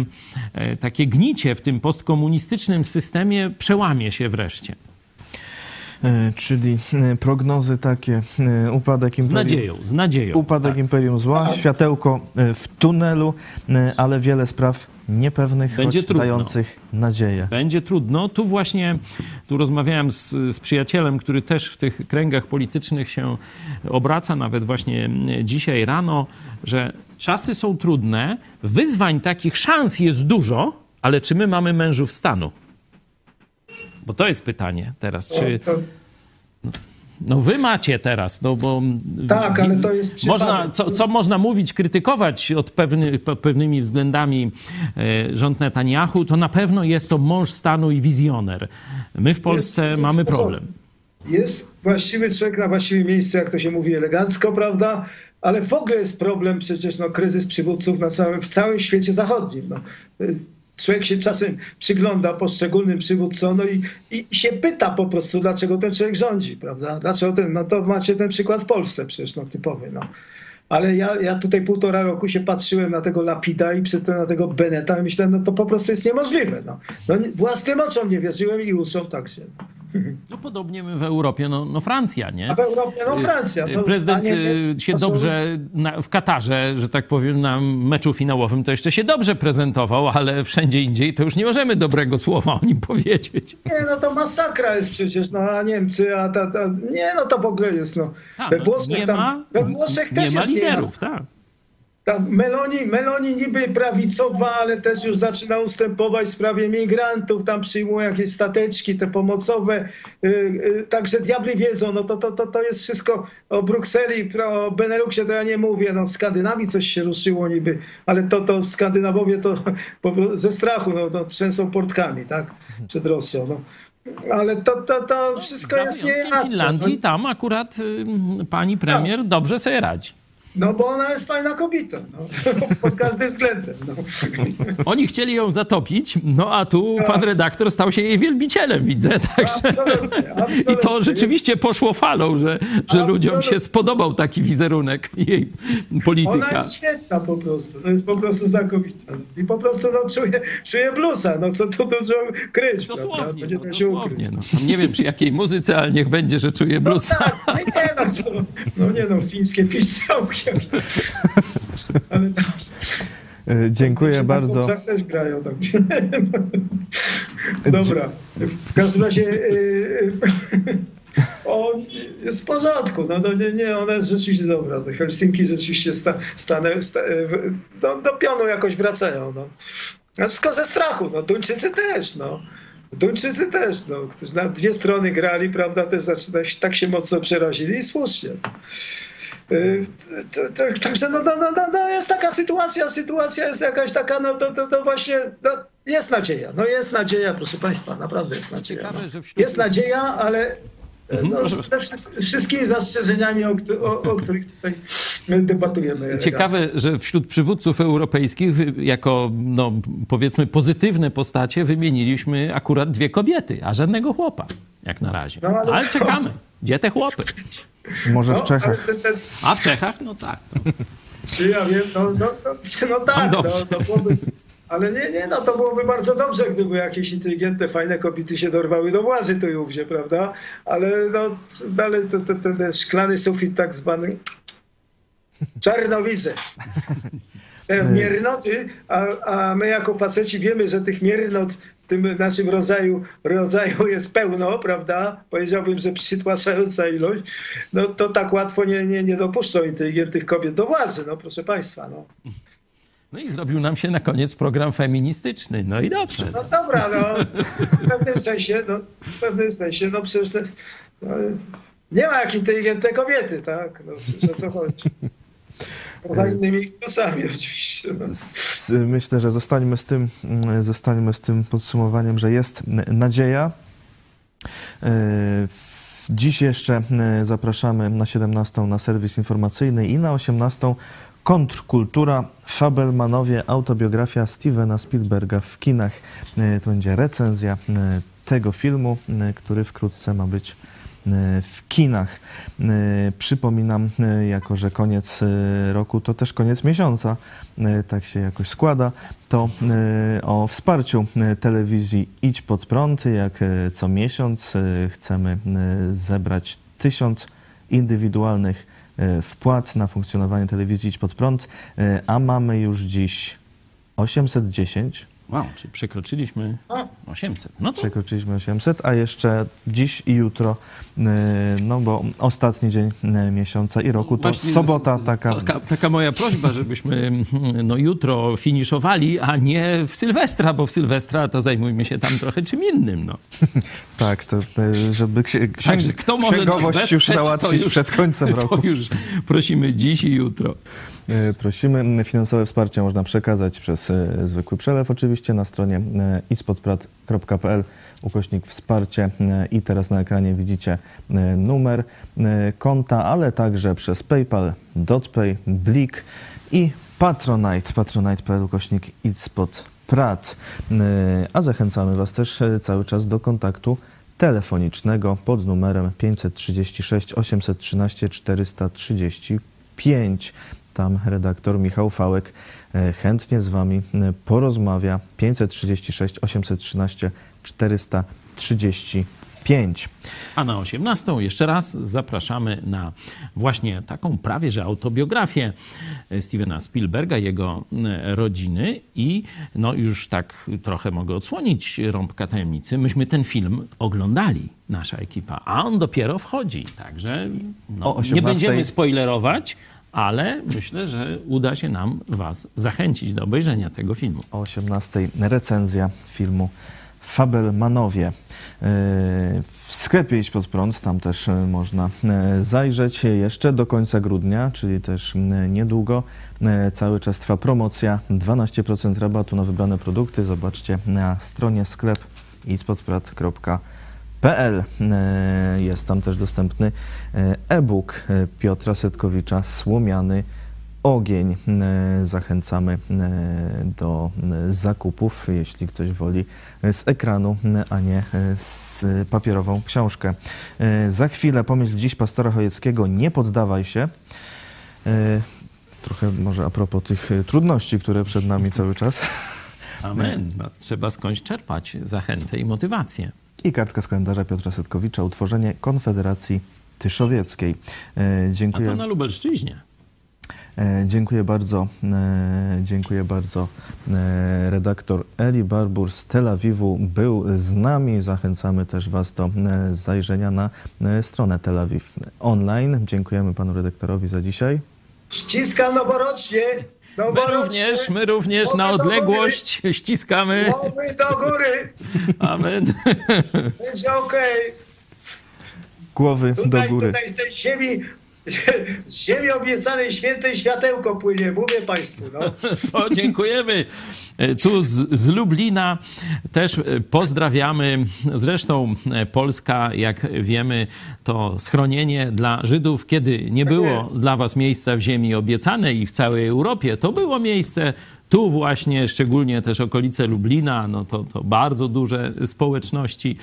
e, takie gnicie w tym postkomunistycznym systemie przełamie się wreszcie. E, Czyli e, prognozy takie, e, upadek Z imperium, nadzieją, z nadzieją. upadek tak. imperium zła, światełko e, w tunelu, ale wiele spraw niepewnych, Będzie choć trudno. dających nadzieję. Będzie trudno. Tu właśnie, tu rozmawiałem z, z przyjacielem, który też w tych kręgach politycznych się obraca, nawet właśnie dzisiaj rano, że czasy są trudne, wyzwań takich, szans jest dużo, ale czy my mamy mężów stanu? Bo to jest pytanie teraz, czy... No wy macie teraz, no bo... Tak, ale to jest przypadek. Można, co, co można mówić, krytykować od pewny, pewnymi względami e, rząd Netanyahu, to na pewno jest to mąż stanu i wizjoner. My w Polsce jest mamy problem. Jest właściwy człowiek na właściwym miejscu, jak to się mówi elegancko, prawda? Ale w ogóle jest problem przecież, no, kryzys przywódców na całym, w całym świecie zachodnim. No. Człowiek się czasem przygląda poszczególnym przywódcom no i, i się pyta po prostu, dlaczego ten człowiek rządzi, prawda? Dlaczego ten, no to macie ten przykład w Polsce przecież, no typowy, no. Ale ja, ja tutaj półtora roku się patrzyłem na tego Lapida i przedtem na tego Beneta i myślałem, no to po prostu jest niemożliwe. No. No, własnym oczom nie wierzyłem i uszom także. No. No podobnie my w Europie, no, no Francja, nie? A w Europie, no Francja. No, Prezydent a Niemiec, y, się to dobrze na, w Katarze, że tak powiem, na meczu finałowym to jeszcze się dobrze prezentował, ale wszędzie indziej to już nie możemy dobrego słowa o nim powiedzieć. Nie, no to masakra jest przecież, no a Niemcy, a ta, ta nie, no to w ogóle jest, no. Tak, We no, Włoszech nie tam, ma, we Włoszech nie też ma jest liderów, niejasno. tak. Tam Meloni, Meloni niby prawicowa, ale też już zaczyna ustępować w sprawie migrantów, tam przyjmuje jakieś stateczki te pomocowe, yy, yy, także diabli wiedzą, no to, to, to, to jest wszystko o Brukseli, o Beneluxie to ja nie mówię, no w Skandynawii coś się ruszyło niby, ale to, to Skandynawowie to ze strachu, no to trzęsą portkami, tak, przed Rosją, no. Ale to, to, to wszystko Za jest niejasne. Finlandii, No, tam akurat y, pani premier dobrze sobie radzi. No bo ona jest fajna kobieta, no, pod każdym względem. No. Oni chcieli ją zatopić, no a tu pan redaktor stał się jej wielbicielem, widzę. Także... Absolutnie, I absolutnie. to rzeczywiście poszło falą, że, że ludziom się spodobał taki wizerunek jej Ona polityka. jest świetna po prostu, to jest po prostu znakomita. I po prostu no, czuję, czuję blusa, no co tu dużo kryć, prawda? Dosłownie, Będzie no, dosłownie. No. Nie wiem przy jakiej muzyce, ale niech będzie, że czuje No bluesa. tak, no nie no co, no nie no, fińskie piszczałki. Ale tam, E, Dziękuję na bardzo. kopcach też grają. Tak. Dobra. W każdym razie yy, on jest w porządku. No, no nie, nie, ona jest rzeczywiście dobra. Te Helsinki rzeczywiście sta, stanę, sta, w- do, pionu jakoś wracają. No. Wszystko ze strachu. No, Duńczycy też. No. Duńczycy też, no, którzy na dwie strony grali, prawda, też zaczyna, tak się mocno przerazili i słusznie. Y, Także no, no, no, no, no jest taka sytuacja, sytuacja jest jakaś taka, no to, to, to właśnie no, jest nadzieja. No jest nadzieja, proszę Państwa, naprawdę jest nadzieja. Ciekawe, No. Jest nadzieja, ale Mhm, no, ze wszy- wszystkimi zastrzeżeniami, o, o, o których tutaj debatujemy. Ciekawe, że wśród przywódców europejskich, jako no, powiedzmy pozytywne postacie, wymieniliśmy akurat dwie kobiety, a żadnego chłopa, jak na razie. No, ale ale to- czekamy. Gdzie te chłopy? Może No, w Czechach. ten, ten, A w Czechach? No tak. To. Czy ja wiem, no, no, no, no tak, no, dobrze. to byłoby, ale nie, nie, no to byłoby bardzo dobrze, gdyby jakieś inteligentne, fajne kobiety się dorwały do władzy tu i ówdzie, prawda? Ale no, dalej to, to, ten, ten szklany sufit tak zwany czarnowizę. Te miernoty, a, a my jako faceci wiemy, że tych miernot w tym naszym rodzaju, rodzaju jest pełno, prawda? Powiedziałbym, że przytłaczająca ilość. No to tak łatwo nie, nie, nie dopuszczą inteligentnych kobiet do władzy, no proszę państwa. No, No i zrobił nam się na koniec program feministyczny. No i dobrze. no dobra, no w pewnym sensie, no w pewnym sensie, no przecież no, nie ma jak inteligentne kobiety, tak? No przecież o co chodzi? Poza innymi plusami oczywiście. No. Myślę, że zostańmy z tym, mm, zostańmy z tym podsumowaniem, że jest nadzieja. E, Dziś jeszcze e, zapraszamy na 17 na serwis informacyjny i na 18 Kontrkultura, Fabelmanowie, autobiografia Stevena Spielberga w kinach. E, To będzie recenzja tego filmu, który wkrótce ma być w kinach. Przypominam, jako że koniec roku to też koniec miesiąca, tak się jakoś składa, to o wsparciu telewizji Idź Pod Prąd, jak co miesiąc chcemy zebrać tysiąc indywidualnych wpłat na funkcjonowanie telewizji Idź Pod Prąd, a mamy już dziś 810 Wow, czyli przekroczyliśmy 800. No to Przekroczyliśmy 800, a jeszcze dziś i jutro, y, no bo ostatni dzień y, miesiąca i roku to Właśnie sobota taka. taka, taka moja prośba, żebyśmy mm, no, jutro finiszowali, a nie w Sylwestra, bo w Sylwestra to zajmujmy się tam trochę czym innym. No. Tak, to y, żeby księ, księg, Także kto może księgowość już załatwić już- przed końcem roku. To już prosimy dziś i jutro. Y, Prosimy. Finansowe wsparcie można przekazać przez y, zwykły przelew oczywiście na stronie y, ispodprat.pl ukośnik wsparcie i teraz na ekranie widzicie numer konta, ale także przez PayPal, DotPay, Blik i Patronite, patronite.pl ukośnik ispodprat. A zachęcamy Was też cały czas do kontaktu telefonicznego pod numerem 536 813 435. Tam redaktor Michał Fałek e, chętnie z Wami e, porozmawia. 536 813 435. A na 18 jeszcze raz zapraszamy na właśnie taką prawie że autobiografię Stevena Spielberga, jego e, rodziny i no już tak trochę mogę odsłonić rąbka tajemnicy. Myśmy ten film oglądali, nasza ekipa, a on dopiero wchodzi, także no, nie 18:00 będziemy spoilerować, ale myślę, że uda się nam Was zachęcić do obejrzenia tego filmu. O 18 recenzja filmu Fabelmanowie. E, W sklepie Idź Pod Prąd, tam też e, można e, zajrzeć jeszcze do końca grudnia, czyli też niedługo. Cały czas trwa promocja, 12% rabatu na wybrane produkty. Zobaczcie na stronie sklep idźpodprad.pl. E, Jest tam też dostępny e, e-book e, Piotra Setkowicza Słomiany ogień. Zachęcamy do zakupów, jeśli ktoś woli, z ekranu, a nie z papierową książkę. Za chwilę pomyśl dziś pastora Chojeckiego, nie poddawaj się. Trochę może a propos tych trudności, które przed nami cały czas. Amen. No, Trzeba skądś czerpać zachętę i motywację. I kartka z kalendarza Piotra Setkowicza, utworzenie Konfederacji Tyszowieckiej. E, A Dziękuję. to na Lubelszczyźnie. E, Dziękuję bardzo, e, dziękuję bardzo. E, Redaktor Eli Barbur z Tel Awiwu był z nami. Zachęcamy też Was do e, zajrzenia na e, stronę Tel Awiw Online. Dziękujemy Panu redaktorowi za dzisiaj. Ściskam noworocznie. My Noworocznie. również, my również na Głowy do odległość ściskamy. Głowy do góry. Amen. Będzie okej. Głowy do Tutaj, góry. tutaj z tej ziemi, z ziemi obiecanej świętej światełko płynie, mówię Państwu. No. To dziękujemy. E, Tu z, z Lublina też e, pozdrawiamy. Zresztą e, Polska, jak wiemy, to schronienie dla Żydów, kiedy nie było jest. dla was miejsca w ziemi obiecanej i w całej Europie, to było miejsce tu właśnie, szczególnie też okolice Lublina, no to, to bardzo duże społeczności.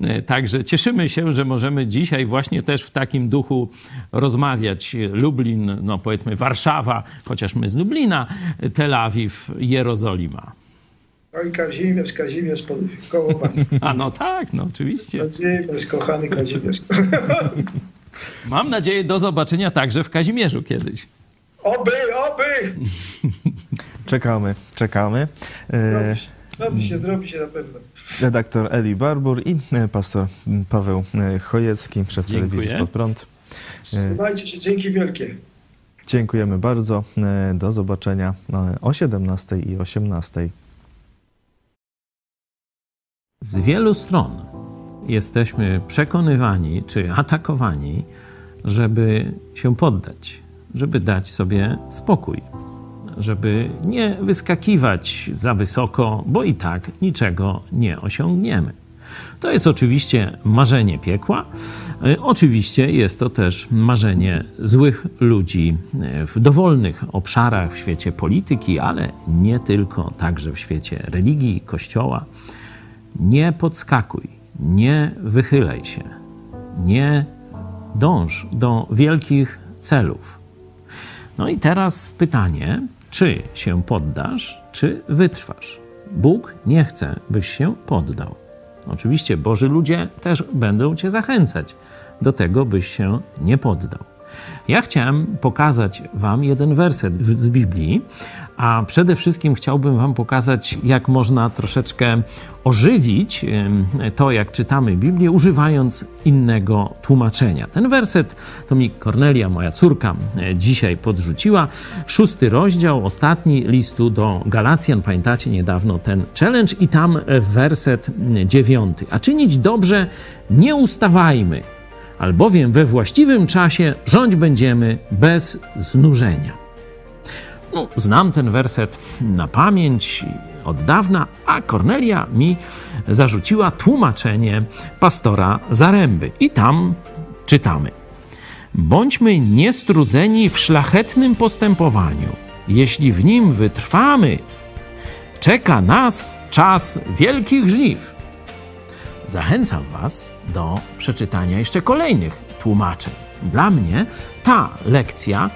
E, Także cieszymy się, że możemy dzisiaj właśnie też w takim duchu rozmawiać. Lublin, no powiedzmy Warszawa, chociaż my z Lublina, Tel Awiw, Jerozolima. No i Kazimierz, Kazimierz koło Was. A no tak, no oczywiście. Kazimierz, kochany Kazimierz. Mam nadzieję do zobaczenia także w Kazimierzu kiedyś. Oby, oby! Czekamy, czekamy. E, Zrobi się, zrobi się, zrobi się na pewno. Redaktor Eli Barbur i e, pastor Paweł e, Chojecki, szef Dziękuję. telewizji Pod Prąd. Trzymajcie się, dzięki wielkie. Dziękujemy bardzo. Do zobaczenia o 17 i 18. Z wielu stron jesteśmy przekonywani czy atakowani, żeby się poddać, żeby dać sobie spokój, żeby nie wyskakiwać za wysoko, bo i tak niczego nie osiągniemy. To jest oczywiście marzenie piekła. E, Oczywiście jest to też marzenie złych ludzi e, w dowolnych obszarach w świecie polityki, ale nie tylko, także w świecie religii, kościoła. Nie podskakuj, nie wychylaj się. nie dąż do wielkich celów. No i teraz pytanie, czy się poddasz, czy wytrwasz? Bóg nie chce, byś się poddał. Oczywiście Boży ludzie też będą cię zachęcać do tego, byś się nie poddał. Ja chciałem pokazać Wam jeden werset z Biblii, a przede wszystkim chciałbym Wam pokazać, jak można troszeczkę ożywić to, jak czytamy Biblię, używając innego tłumaczenia. Ten werset to mi Kornelia, moja córka, e, dzisiaj podrzuciła. Szósty rozdział, ostatni listu do Galacjan. Pamiętacie niedawno ten challenge i tam werset dziewiąty. A czynić dobrze nie ustawajmy, albowiem we właściwym czasie rządź będziemy bez znużenia. Znam ten werset na pamięć od dawna, a Kornelia mi zarzuciła tłumaczenie pastora Zaręby. I tam czytamy: Bądźmy niestrudzeni w szlachetnym postępowaniu. Jeśli w nim wytrwamy, czeka nas czas wielkich żniw. Zachęcam Was do przeczytania jeszcze kolejnych tłumaczeń. Dla mnie ta lekcja,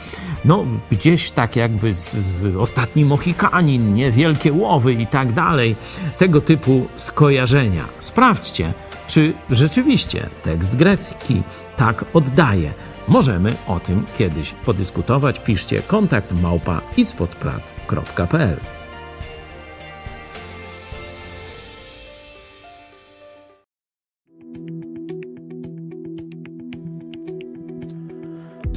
no gdzieś tak jakby z, z Ostatni Mohikanin, nie? Wielkie Łowy i tak dalej, tego typu skojarzenia. Sprawdźcie, czy rzeczywiście tekst grecki tak oddaje. Możemy o tym kiedyś podyskutować. Piszcie kontakt małpa itspodprat.pl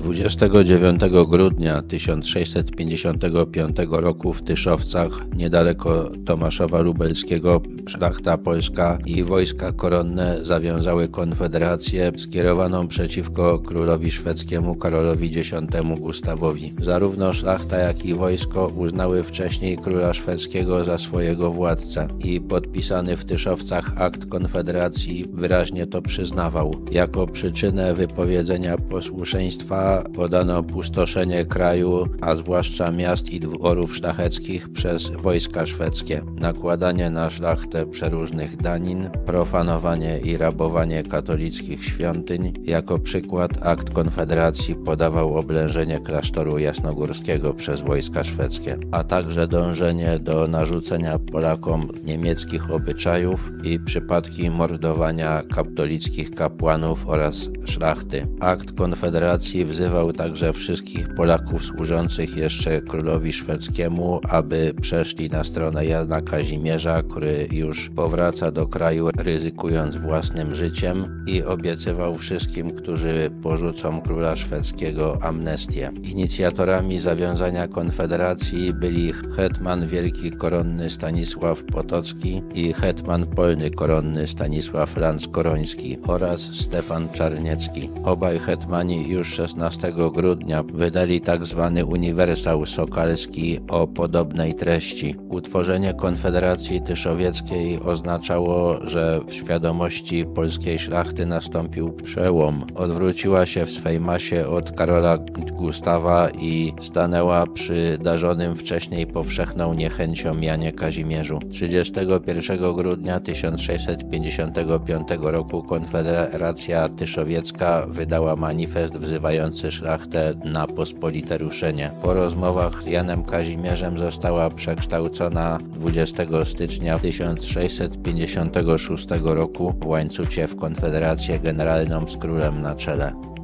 29 grudnia 1655 roku w Tyszowcach, niedaleko Tomaszowa Lubelskiego, szlachta polska i wojska koronne zawiązały konfederację skierowaną przeciwko królowi szwedzkiemu Karolowi X Gustawowi. Zarówno szlachta, jak i wojsko uznały wcześniej króla szwedzkiego za swojego władcę i podpisany w Tyszowcach akt konfederacji wyraźnie to przyznawał. Jako przyczynę wypowiedzenia posłuszeństwa podano pustoszenie kraju, a zwłaszcza miast i dworów szlacheckich przez wojska szwedzkie, nakładanie na szlachtę przeróżnych danin, profanowanie i rabowanie katolickich świątyń. Jako przykład akt konfederacji podawał oblężenie klasztoru jasnogórskiego przez wojska szwedzkie, a także dążenie do narzucenia Polakom niemieckich obyczajów i przypadki mordowania katolickich kapłanów oraz szlachty. Akt konfederacji wzywał wzywał także wszystkich Polaków służących jeszcze królowi szwedzkiemu, aby przeszli na stronę Jana Kazimierza, który już powraca do kraju ryzykując własnym życiem i obiecywał wszystkim, którzy porzucą króla szwedzkiego amnestię. Inicjatorami zawiązania konfederacji byli hetman wielki koronny Stanisław Potocki i hetman polny koronny Stanisław Lanz-Koroński oraz Stefan Czarniecki. Obaj hetmani już 16 15 grudnia wydali tzw. Tak Uniwersał Sokalski o podobnej treści. Utworzenie Konfederacji Tyszowieckiej oznaczało, że w świadomości polskiej szlachty nastąpił przełom. Odwróciła się w swej masie od Karola Gustawa i stanęła przy darzonym wcześniej powszechną niechęcią Janie Kazimierzu. 31 grudnia 1655 roku Konfederacja Tyszowiecka wydała manifest wzywający szlachtę na pospolite ruszenie. Po rozmowach z Janem Kazimierzem została przekształcona 20 stycznia 1656 roku w łańcucie w Konfederację Generalną z królem na czele.